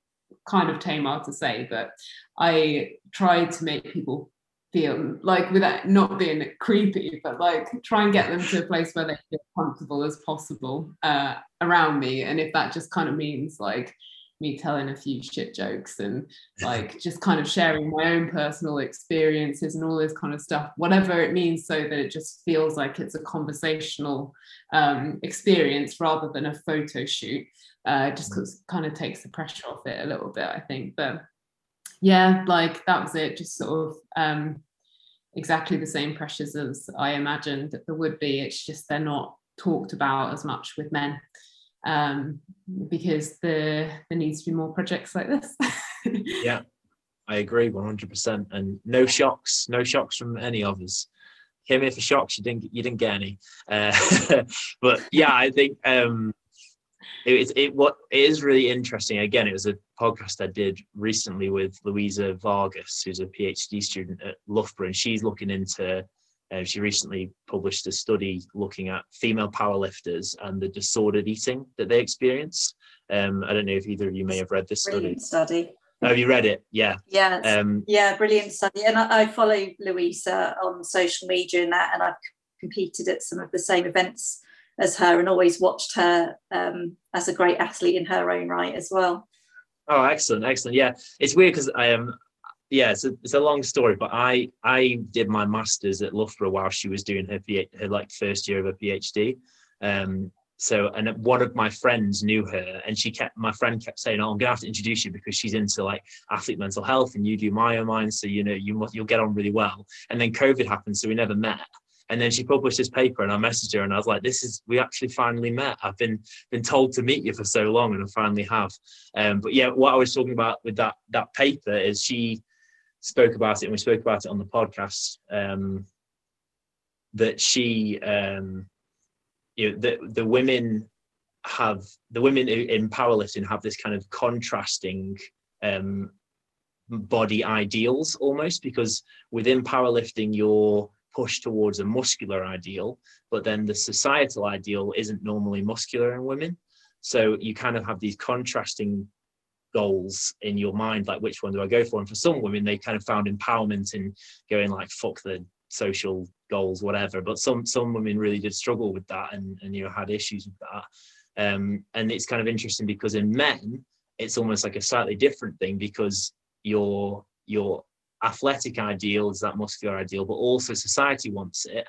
kind of Tamar to say, but I try to make people feel like without not being creepy, but like try and get them to a place where they feel comfortable as possible uh, around me. And if that just kind of means like me telling a few shit jokes and like just kind of sharing my own personal experiences and all this kind of stuff, whatever it means, so that it just feels like it's a conversational um, experience rather than a photo shoot. Uh, just because kind of takes the pressure off it a little bit, I think. But yeah, like that was it. Just sort of um, exactly the same pressures as I imagined that there would be. It's just they're not talked about as much with men um, because there there needs to be more projects like this. yeah, I agree 100%. And no shocks, no shocks from any of us. Came here for shocks, you didn't you didn't get any. Uh, but yeah, I think um, it, it what it is really interesting. Again, it was a podcast I did recently with Louisa Vargas, who's a PhD student at Loughborough, and she's looking into uh, she recently published a study looking at female powerlifters and the disordered eating that they experience. Um, I don't know if either of you may have read this brilliant study. study. Oh, have you read it? Yeah. Yeah. Um, yeah, brilliant study. And I, I, follow Louisa on social media and that, and I've competed at some of the same events as her and always watched her um, as a great athlete in her own right as well. Oh, excellent, excellent. Yeah, it's weird because I am. Um, yeah, it's a, it's a long story, but I I did my masters at Loughborough while she was doing her her like first year of her PhD. Um, so and one of my friends knew her, and she kept my friend kept saying, "Oh, I'm gonna have to introduce you because she's into like athlete mental health, and you do myomine, so you know you must you'll get on really well." And then COVID happened, so we never met. And then she published this paper, and I messaged her, and I was like, "This is we actually finally met. I've been been told to meet you for so long, and I finally have." Um, but yeah, what I was talking about with that that paper is she spoke about it and we spoke about it on the podcast um, that she um, you know the the women have the women in powerlifting have this kind of contrasting um, body ideals almost because within powerlifting you're pushed towards a muscular ideal but then the societal ideal isn't normally muscular in women. So you kind of have these contrasting goals in your mind like which one do i go for? And for some women they kind of found empowerment in going like fuck the social goals whatever. But some some women really did struggle with that and and you know had issues with that. Um and it's kind of interesting because in men it's almost like a slightly different thing because your your athletic ideal is that muscular ideal but also society wants it.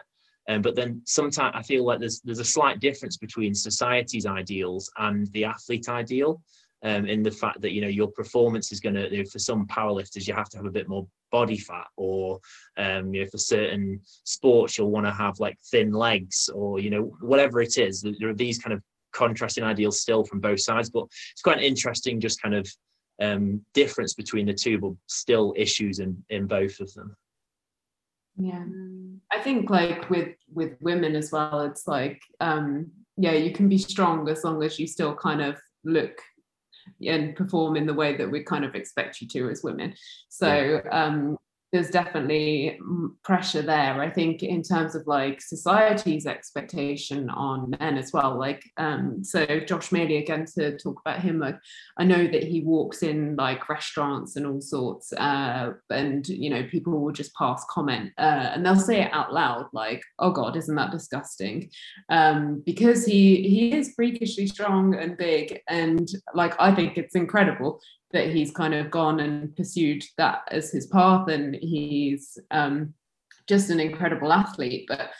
Um, but then sometimes I feel like there's there's a slight difference between society's ideals and the athlete ideal um, in the fact that you know your performance is going to for some powerlifters you have to have a bit more body fat or um, you know for certain sports you'll want to have like thin legs or you know whatever it is. There are these kind of contrasting ideals still from both sides but it's quite interesting just kind of um, difference between the two but still issues in in both of them. Yeah. I think like with with women as well it's like um yeah you can be strong as long as you still kind of look and perform in the way that we kind of expect you to as women. So um, there's definitely pressure there i think in terms of like society's expectation on men as well like um so josh Maley again to talk about him like i know that he walks in like restaurants and all sorts uh and you know people will just pass comment uh and they'll say it out loud like oh god isn't that disgusting? Um because he he is freakishly strong and big and like i think it's incredible that he's kind of gone and pursued that as his path and he's um, just an incredible athlete. But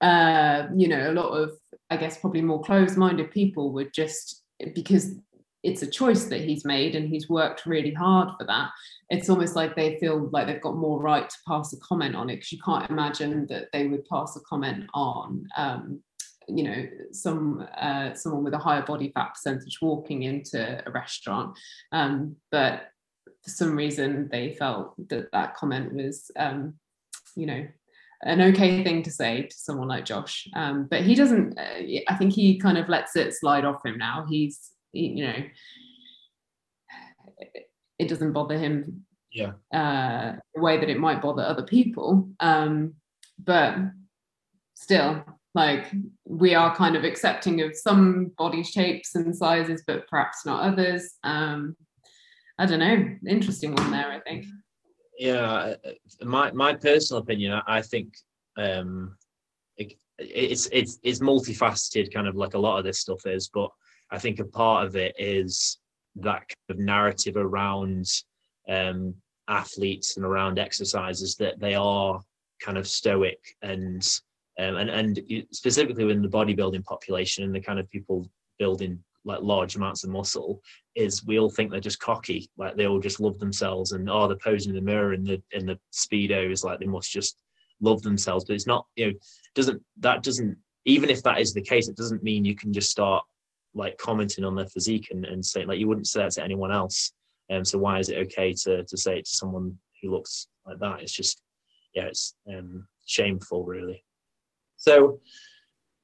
uh, you know a lot of i guess probably more closed-minded people would just because it's a choice that he's made and he's worked really hard for that it's almost like they feel like they've got more right to pass a comment on it because you can't imagine that they would pass a comment on um, you know some uh, someone with a higher body fat percentage walking into a restaurant. Um, but for some reason they felt that that comment was um, you know an okay thing to say to someone like Josh. Um, but he doesn't uh, I think he kind of lets it slide off him now. He's he, you know it doesn't bother him yeah. uh, the way that it might bother other people. Um, but still like we are kind of accepting of some body shapes and sizes but perhaps not others. Um i don't know. Interesting one there i think. Yeah my my personal opinion i think um it, it's it's it's multifaceted kind of like a lot of this stuff is but i think a part of it is that kind of narrative around um athletes and around exercises that they are kind of stoic and um, and and specifically within the bodybuilding population and the kind of people building like large amounts of muscle is we all think they're just cocky. Like they all just love themselves and oh they're posing in the mirror in the in the speedos like they must just love themselves. But it's not you know doesn't that doesn't even if that is the case it doesn't mean you can just start like commenting on their physique and, and saying like you wouldn't say that to anyone else. Um so why is it okay to to say it to someone who looks like that? It's just yeah it's um shameful really so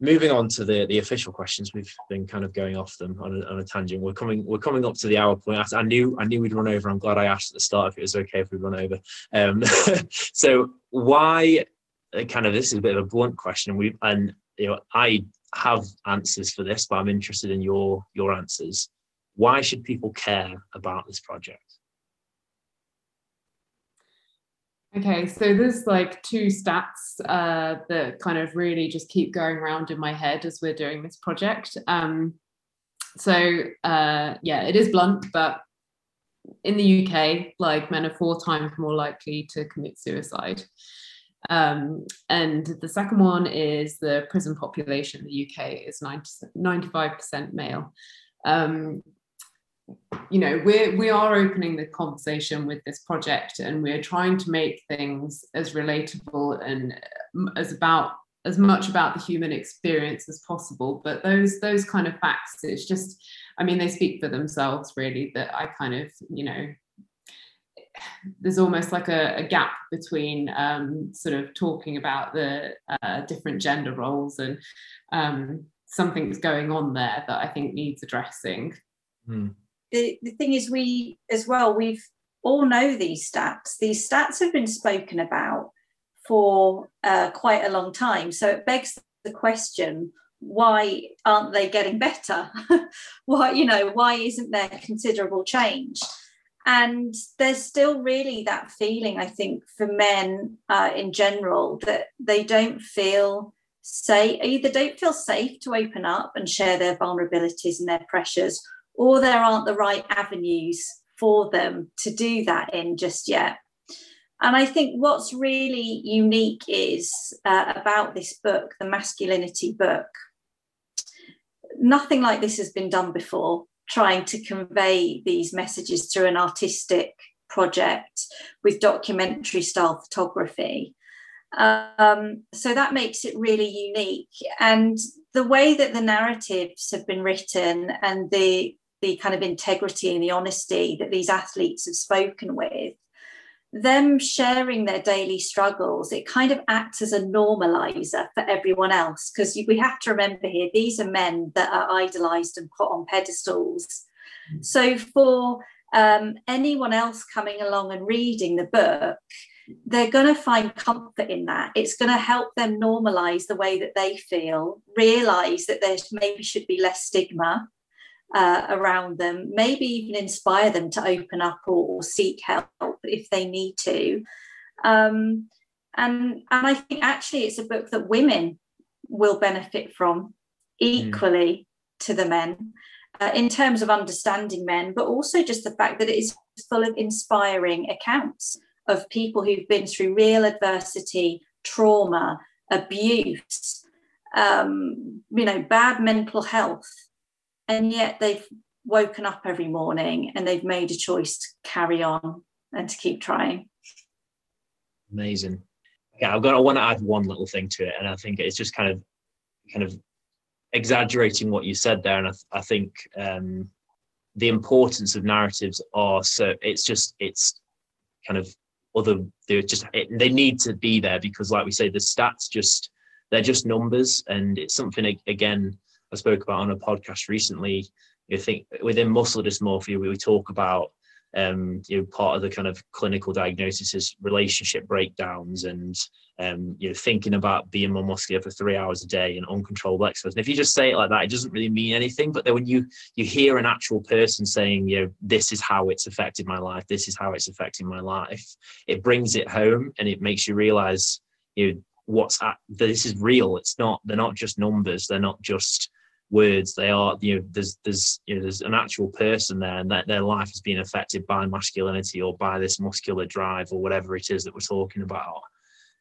moving on to the the official questions, we've been kind of going off them on a, on a tangent. We're coming we're coming up to the hour point. I, I, knew I knew we'd run over. I'm glad I asked at the start if it was okay if we run over. Um, so why? Uh, kind of this is a bit of a blunt question. We and you know I have answers for this, but I'm interested in your your answers. Why should people care about this project? Okay, so there's like two stats uh, that kind of really just keep going around in my head as we're doing this project. Um, so uh, yeah, it is blunt, but in the UK, like men are four times more likely to commit suicide. Um, and the second one is the prison population in the UK is 90, 95% male. Um, you know we're we are opening the conversation with this project and we're trying to make things as relatable and um, as about as much about the human experience as possible but those those kind of facts it's just i mean they speak for themselves really that i kind of you know there's almost like a, a gap between um, sort of talking about the uh, different gender roles and um, something's going on there that I think needs addressing. Mm the, the thing is, we as well, we've all know these stats. These stats have been spoken about for uh, quite a long time. So it begs the question why aren't they getting better? why, you know, why isn't there considerable change? And there's still really that feeling, I think, for men uh, in general that they don't feel safe, either don't feel safe to open up and share their vulnerabilities and their pressures, or there aren't the right avenues for them to do that in just yet. And I think what's really unique is uh, about this book, the masculinity book. Nothing like this has been done before, trying to convey these messages through an artistic project with documentary style photography. Um, so that makes it really unique. And the way that the narratives have been written and the the kind of integrity and the honesty that these athletes have spoken with, them sharing their daily struggles, it kind of acts as a normalizer for everyone else. Because we have to remember here, these are men that are idolized and put on pedestals. Mm. So for um, anyone else coming along and reading the book, they're going to find comfort in that. It's going to help them normalize the way that they feel, realize that there maybe should be less stigma uh, around them, maybe even inspire them to open up or, or seek help if they need to. Um, and, and I think actually it's a book that women will benefit from hmm. equally mm. to the men. Uh, in terms of understanding men, but also just the fact that it is full of inspiring accounts of people who've been through real adversity, trauma, abuse, um, you know, bad mental health, and yet they've woken up every morning and they've made a choice to carry on and to keep trying. Amazing. Yeah, I've got. I want to add one little thing to it, and I think it's just kind of, kind of exaggerating what you said there, and I, I think um, the importance of narratives are so. It's just it's kind of other. They're just it, they need to be there because, like we say, the stats just they're just numbers, and it's something again I spoke about on a podcast recently. You think within muscle dysmorphia, we talk about um, you know, part of the kind of clinical diagnosis is relationship breakdowns and um, you know, thinking about being more muscular for three hours a day and uncontrollable exercise. And if you just say it like that, it doesn't really mean anything. But then when you you hear an actual person saying, you know, this is how it's affected my life, this is how it's affecting my life, it brings it home and it makes you realize, you know, what's at, this is real. It's not. They're not just numbers. They're not just words they are you know there's there's you know there's an actual person there and that their life has been affected by masculinity or by this muscular drive or whatever it is that we're talking about.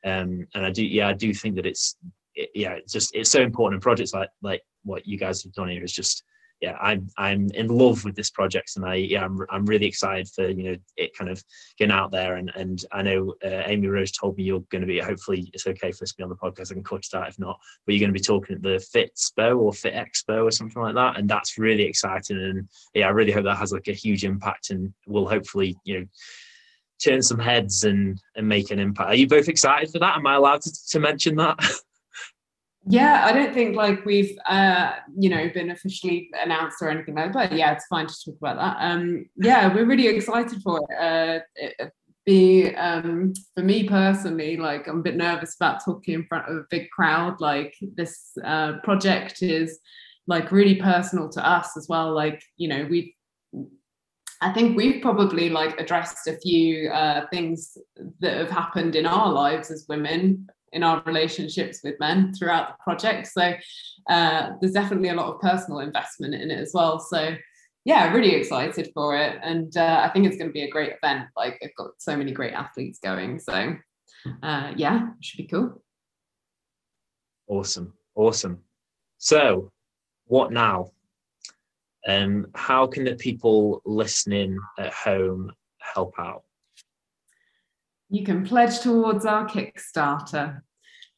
Um and i do yeah i do think that it's it, yeah it's just it's so important. In projects like like what you guys have done here is just yeah, I'm I'm in love with this project, and I yeah, I'm I'm really excited for you know it kind of getting out there. And and I know uh, Amy Rose told me you're going to be. Hopefully, it's okay for us to be on the podcast. I can cut that if not. But you're going to be talking at the Fit Expo or Fit Expo or something like that, and that's really exciting. And yeah, I really hope that has like a huge impact, and will hopefully you know turn some heads and and make an impact. Are you both excited for that? Am I allowed to, to mention that? Yeah, I don't think like we've uh, you know been officially announced or anything like that. But yeah, it's fine to talk about that. Um, yeah, we're really excited for it. Uh, it be um, for me personally, like I'm a bit nervous about talking in front of a big crowd. Like this uh, project is like really personal to us as well. Like you know we've I think we've probably like addressed a few uh, things that have happened in our lives as women in our relationships with men throughout the project. So uh, there's definitely a lot of personal investment in it as well. So yeah, really excited for it, and uh, I think it's going to be a great event. Like I've got so many great athletes going, so uh, yeah, it should be cool. Awesome, awesome. So, what now? Um, how can the people listening at home help out? You can pledge towards our Kickstarter.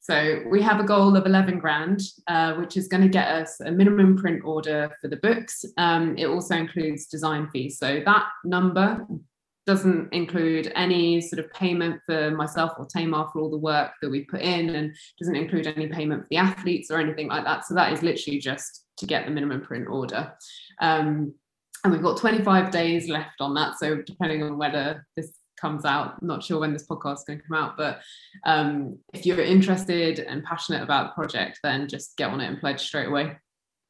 So we have a goal of 11 grand, uh, which is going to get us a minimum print order for the books. Um, it also includes design fees. So that number doesn't include any sort of payment for myself or Tamar for all the work that we put in and doesn't include any payment for the athletes or anything like that. So that is literally just to get the minimum print order. Um, and we've got 25 days left on that. So depending on whether this comes out. I'm not sure when this podcast is going to come out, but um, if you're interested and passionate about the project, then just get on it and pledge straight away.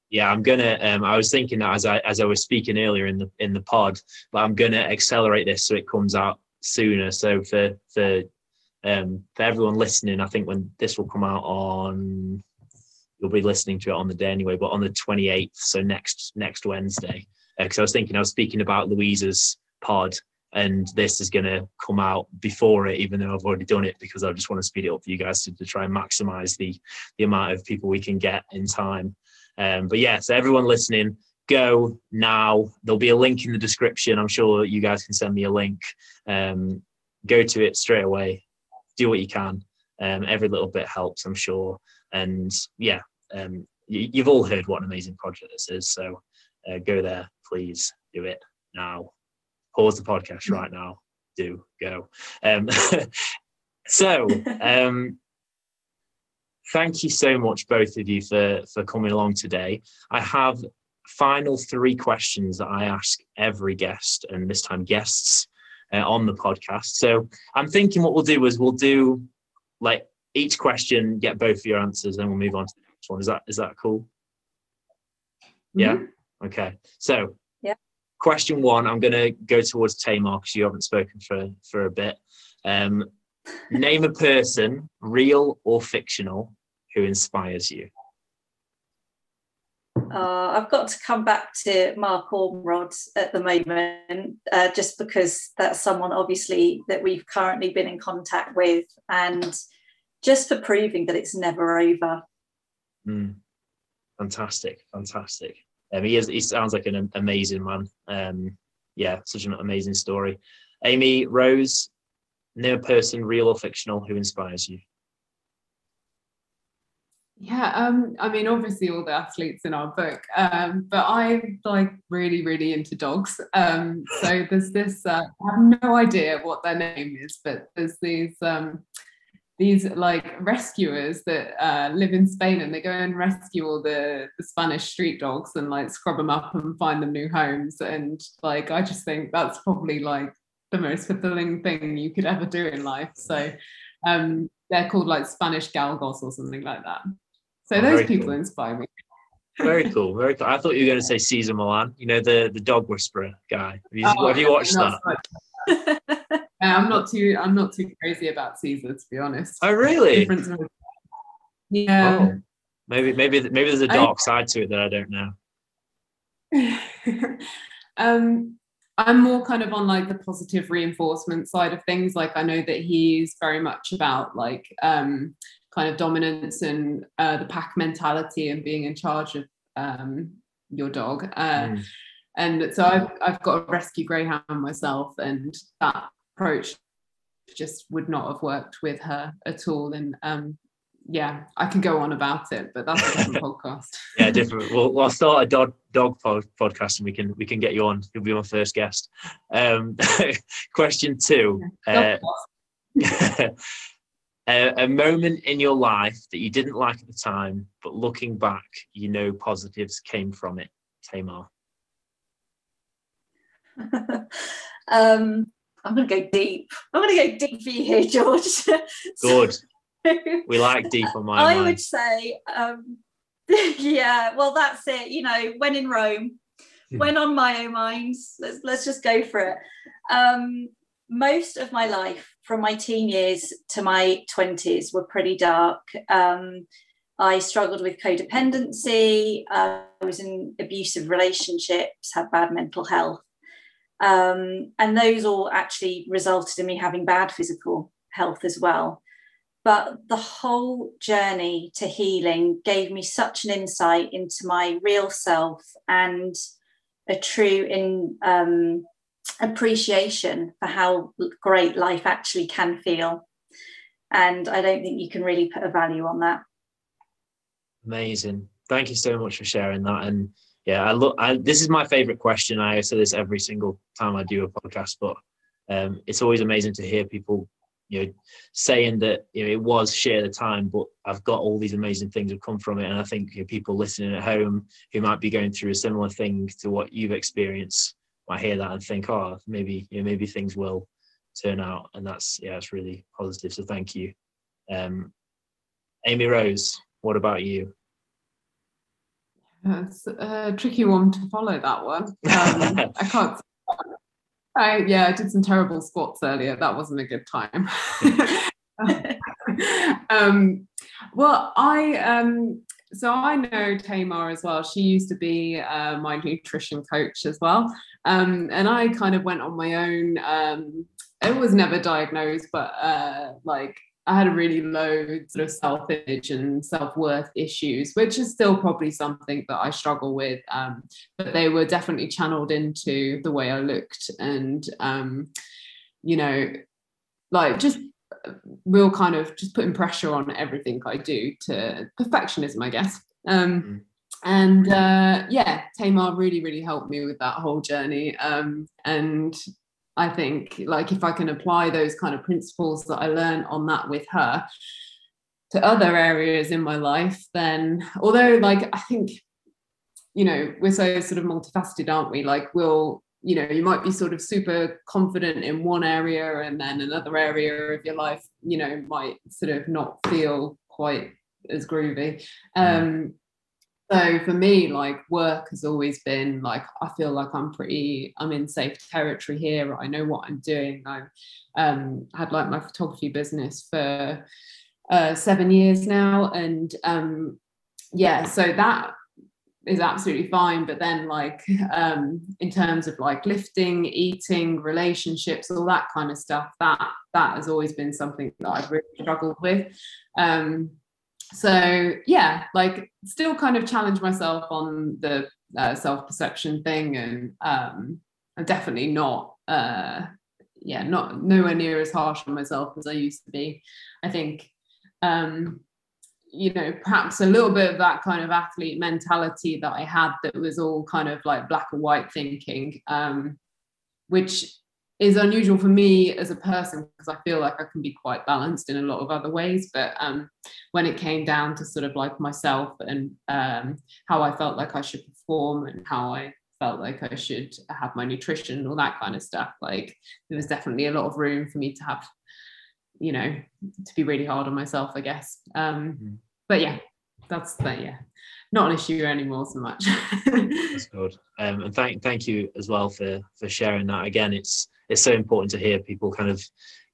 Yeah, I'm gonna. Um, I was thinking that as I as I was speaking earlier in the in the pod, but I'm gonna accelerate this so it comes out sooner. So for for um, for everyone listening, I think when this will come out on, you'll be listening to it on the day anyway, but on the 28th, so next next Wednesday. Because uh, I was thinking, I was speaking about Louisa's pod and this is going to come out before it even though i've already done it because i just want to speed it up for you guys to, to try and maximize the the amount of people we can get in time. Um, but yeah so everyone listening go now. There'll be a link in the description. I'm sure you guys can send me a link. Um, go to it straight away. Do what you can. Um, every little bit helps i'm sure. And yeah um, you, you've all heard what an amazing project this is so uh, go there. Please do it now pause the podcast mm. right now. Do go. Um, so, um, thank you so much, both of you, for for coming along today. I have final three questions that I ask every guest, and this time guests. uh, on the podcast. So I'm thinking what we'll do is we'll do like each question, get both of your answers, then we'll move on to the next one. Is that is that cool? Yeah. Mhm. Okay. So Yeah. Question one, I'm gonna go towards Tamar because you haven't spoken for for a bit. Um, name a person, real or fictional, who inspires you. Uh, I've got to come back to Mark Ormrod at the moment, uh, just because that's someone obviously that we've currently been in contact with, and just for proving that it's never over. Mm. Fantastic, fantastic. Um, he is. He sounds like an amazing man. Um, yeah, such an amazing story. Amy Rose, name a person, real or fictional, who inspires you. Yeah, um, I mean, obviously all the athletes in our book, um, but I'm like really, really into dogs. Um, so there's this, uh, I have no idea what their name is, but there's these um, these like rescuers that uh, live in Spain and they go and rescue all the, the Spanish street dogs and like scrub them up and find them new homes. And like, I just think that's probably like the most fulfilling thing you could ever do in life. So um, they're called like Spanish galgos or something like that. So Oh, those people cool. inspire me. Very cool, very cool. I thought you were going to say Cesar Millan. You know the the dog whisperer guy. Have you, Oh, have you watched that? I'm not too I'm not too crazy about Cesar to be honest. Oh, really? Yeah. Oh, maybe maybe maybe there's a dark side to it that I don't know. um, I'm more kind of on like the positive reinforcement side of things. Like I know that he's very much about like um, kind of dominance and uh, the pack mentality and being in charge of um, your dog. Uh, Mm. and so I've, I've got a rescue greyhound myself and that approach just would not have worked with her at all and um yeah i can go on about it but that's a different podcast Yeah, different. We'll, we'll start a dog dog pod, podcast and we can we can get you on. You'll be my first guest. Um, question two. Uh, a, a moment in your life that you didn't like at the time, but looking back, you know positives came from it. Tamar. um, I'm going to go deep. I'm going to go deep for you here, George. Good. So- We like deep on my I mind. would say, um, yeah, well, that's it. You know, when in Rome, Hmm. when on my own minds, let's, let's just go for it. Um, most of my life, from my teen years to my 20s, were pretty dark. Um, I struggled with codependency. Uh, I was in abusive relationships, had bad mental health. Um, and those all actually resulted in me having bad physical health as well but the whole journey to healing gave me such an insight into my real self and a true in um, appreciation for how great life actually can feel and i don't think you can really put a value on that Amazing. Thank you so much for sharing that. And yeah, I look. I, this is my favorite question. I say this every single time I do a podcast, but um, it's always amazing to hear people, you know, saying that you know it was share the time, but I've got all these amazing things have come from it. And I think you know, people listening at home who might be going through a similar thing to what you've experienced might hear that and think, oh, maybe you know, maybe things will turn out. And that's yeah, it's really positive. So thank you, um, Amy Rose. What about you? It's a tricky one to follow that one. Um, I can't. I, yeah, I did some terrible squats earlier. That wasn't a good time. um, well, I um, so I know Tamar as well. She used to be uh, my nutrition coach as well, um, and I kind of went on my own. Um, it was never diagnosed, but uh, like I had a really low sort of self image and self worth issues, which is still probably something that I struggle with. Um, but they were definitely channeled into the way I looked and, um, you know, like just real kind of just putting pressure on everything I do to perfectionism, I guess. Um, Mm. And uh, yeah, Tamar really, really helped me with that whole journey. Um, and I think like if I can apply those kind of principles that I learned on that with her to other areas in my life, then although like I think, you know, we're so sort of multifaceted, aren't we? Like we'll you know you might be sort of super confident in one area and then another area of your life you know might sort of not feel quite as groovy um so for me like work has always been like i feel like i'm pretty i'm in safe territory here. I know what i'm doing. I've um, had like my photography business for uh, seven years now and um, yeah so that is absolutely fine. But then like um in terms of like lifting eating relationships all that kind of stuff that that has always been something that i've really struggled with. Um so yeah like still kind of challenge myself on the uh, self-perception thing and um i'm definitely not uh yeah not nowhere near as harsh on myself as i used to be. I think um you know perhaps a little bit of that kind of athlete mentality that i had that was all kind of like black and white thinking um which is unusual for me as a person because I feel like I can be quite balanced in a lot of other ways. But um, when it came down to sort of like myself and um, how I felt like I should perform and how I felt like I should have my nutrition and all that kind of stuff, like there was definitely a lot of room for me to have, you know, to be really hard on myself, I guess. Um, mm-hmm. But yeah, that's that. Yeah, not an issue anymore so much. that's good. Um, and thank thank you as well for for sharing that. Again, it's it's so important to hear people kind of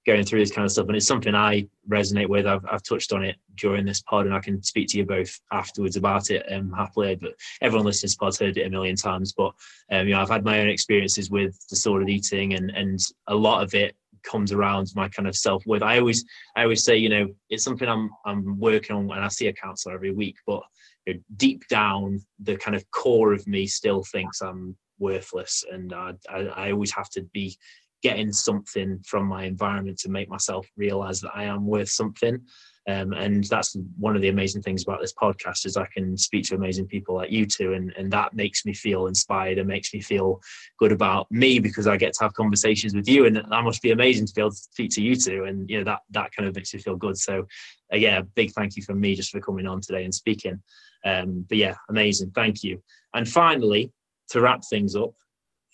going through this kind of stuff and it's something i resonate with. I've, I've touched on it during this pod and i can speak to you both afterwards about it um, happily but everyone listening to pod's heard it a million times but um, you know i've had my own experiences with disordered eating and and a lot of it comes around my kind of self-worth i always i always say you know it's something i'm i'm working on and i see a counselor every week but you know, deep down the kind of core of me still thinks i'm worthless and I, I, I always have to be getting something from my environment to make myself realize that I am worth something. Um, and that's one of the amazing things about this podcast is I can speak to amazing people like you two, and, and that makes me feel inspired and makes me feel good about me because I get to have conversations with you, and that must be amazing to be able to speak to you two, and you know that that kind of makes me feel good. So, uh, yeah, big thank you from me just for coming on today and speaking. Um, but yeah, amazing, thank you. And finally, to wrap things up,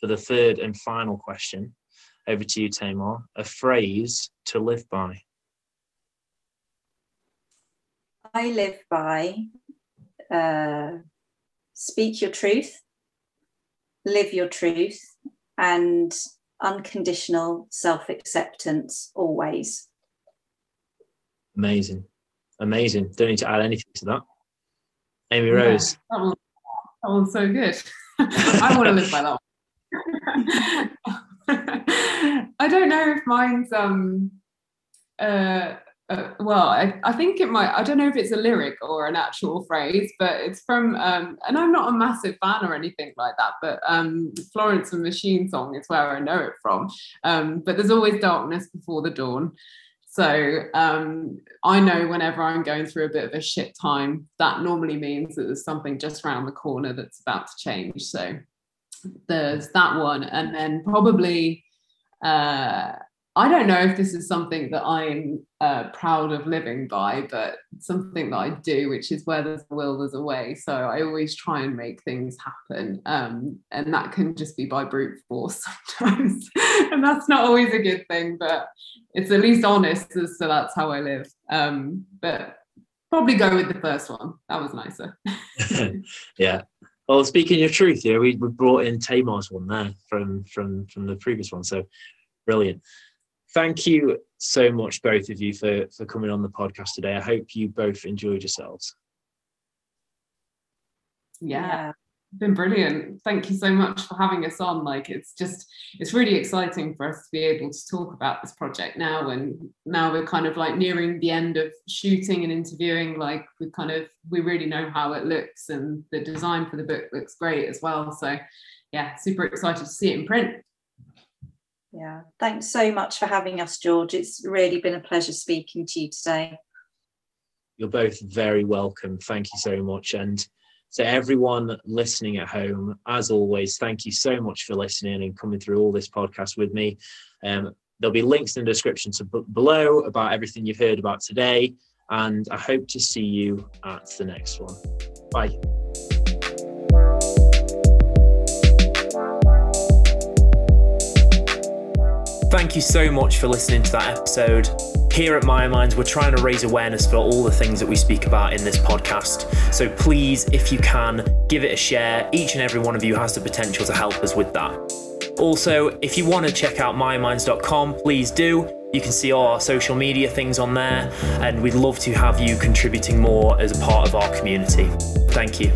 for the third and final question, over to you, Tamar. A phrase to live by. I live by uh, speak your truth, live your truth, and unconditional self acceptance always. Amazing. Amazing. Don't need to add anything to that. Amy Rose. Yeah, that, one, that one's so good. I want to live by that one. I don't know if mine's um uh, uh, well, I, I think it might. I don't know if it's a lyric or an actual phrase, but it's from. Um, and I'm not a massive fan or anything like that, but um, Florence and Machine song is where I know it from. Um, but there's always darkness before the dawn. So um, I know whenever I'm going through a bit of a shit time, that normally means that there's something just around the corner that's about to change. So there's that one, and then probably uh, I don't know if this is something that I'm uh, proud of living by, but something that I do, which is where there's a will, there's a way. So I always try and make things happen. Um, and that can just be by brute force sometimes. and that's not always a good thing, but it's at least honest. So that's how I live. Um, but probably go with the first one. That was nicer. yeah. Well, speaking of truth, yeah, we, we brought in Tamar's one there from from from the previous one. So brilliant. Thank you so much, both of you, for for coming on the podcast today. I hope you both enjoyed yourselves. Yeah, been brilliant. Thank you so much for having us on. Like it's just it's really exciting for us to be able to talk about this project now and now we're kind of like nearing the end of shooting and interviewing like we kind of we really know how it looks and the design for the book looks great as well. So yeah, super excited to see it in print. Yeah, thanks so much for having us, George. It's really been a pleasure speaking to you today. You're both very welcome. Thank you so much. And so, everyone listening at home, as always, thank you so much for listening and coming through all this podcast with me. Um, there'll be links in the description to b- below about everything you've heard about today. And I hope to see you at the next one. Bye. Thank you so much for listening to that episode. Here at My Minds, we're trying to raise awareness for all the things that we speak about in this podcast. So please, if you can, give it a share. Each and every one of you has the potential to help us with that. Also, if you want to check out myminds.com, please do. You can see all our social media things on there, and we'd love to have you contributing more as a part of our community. Thank you.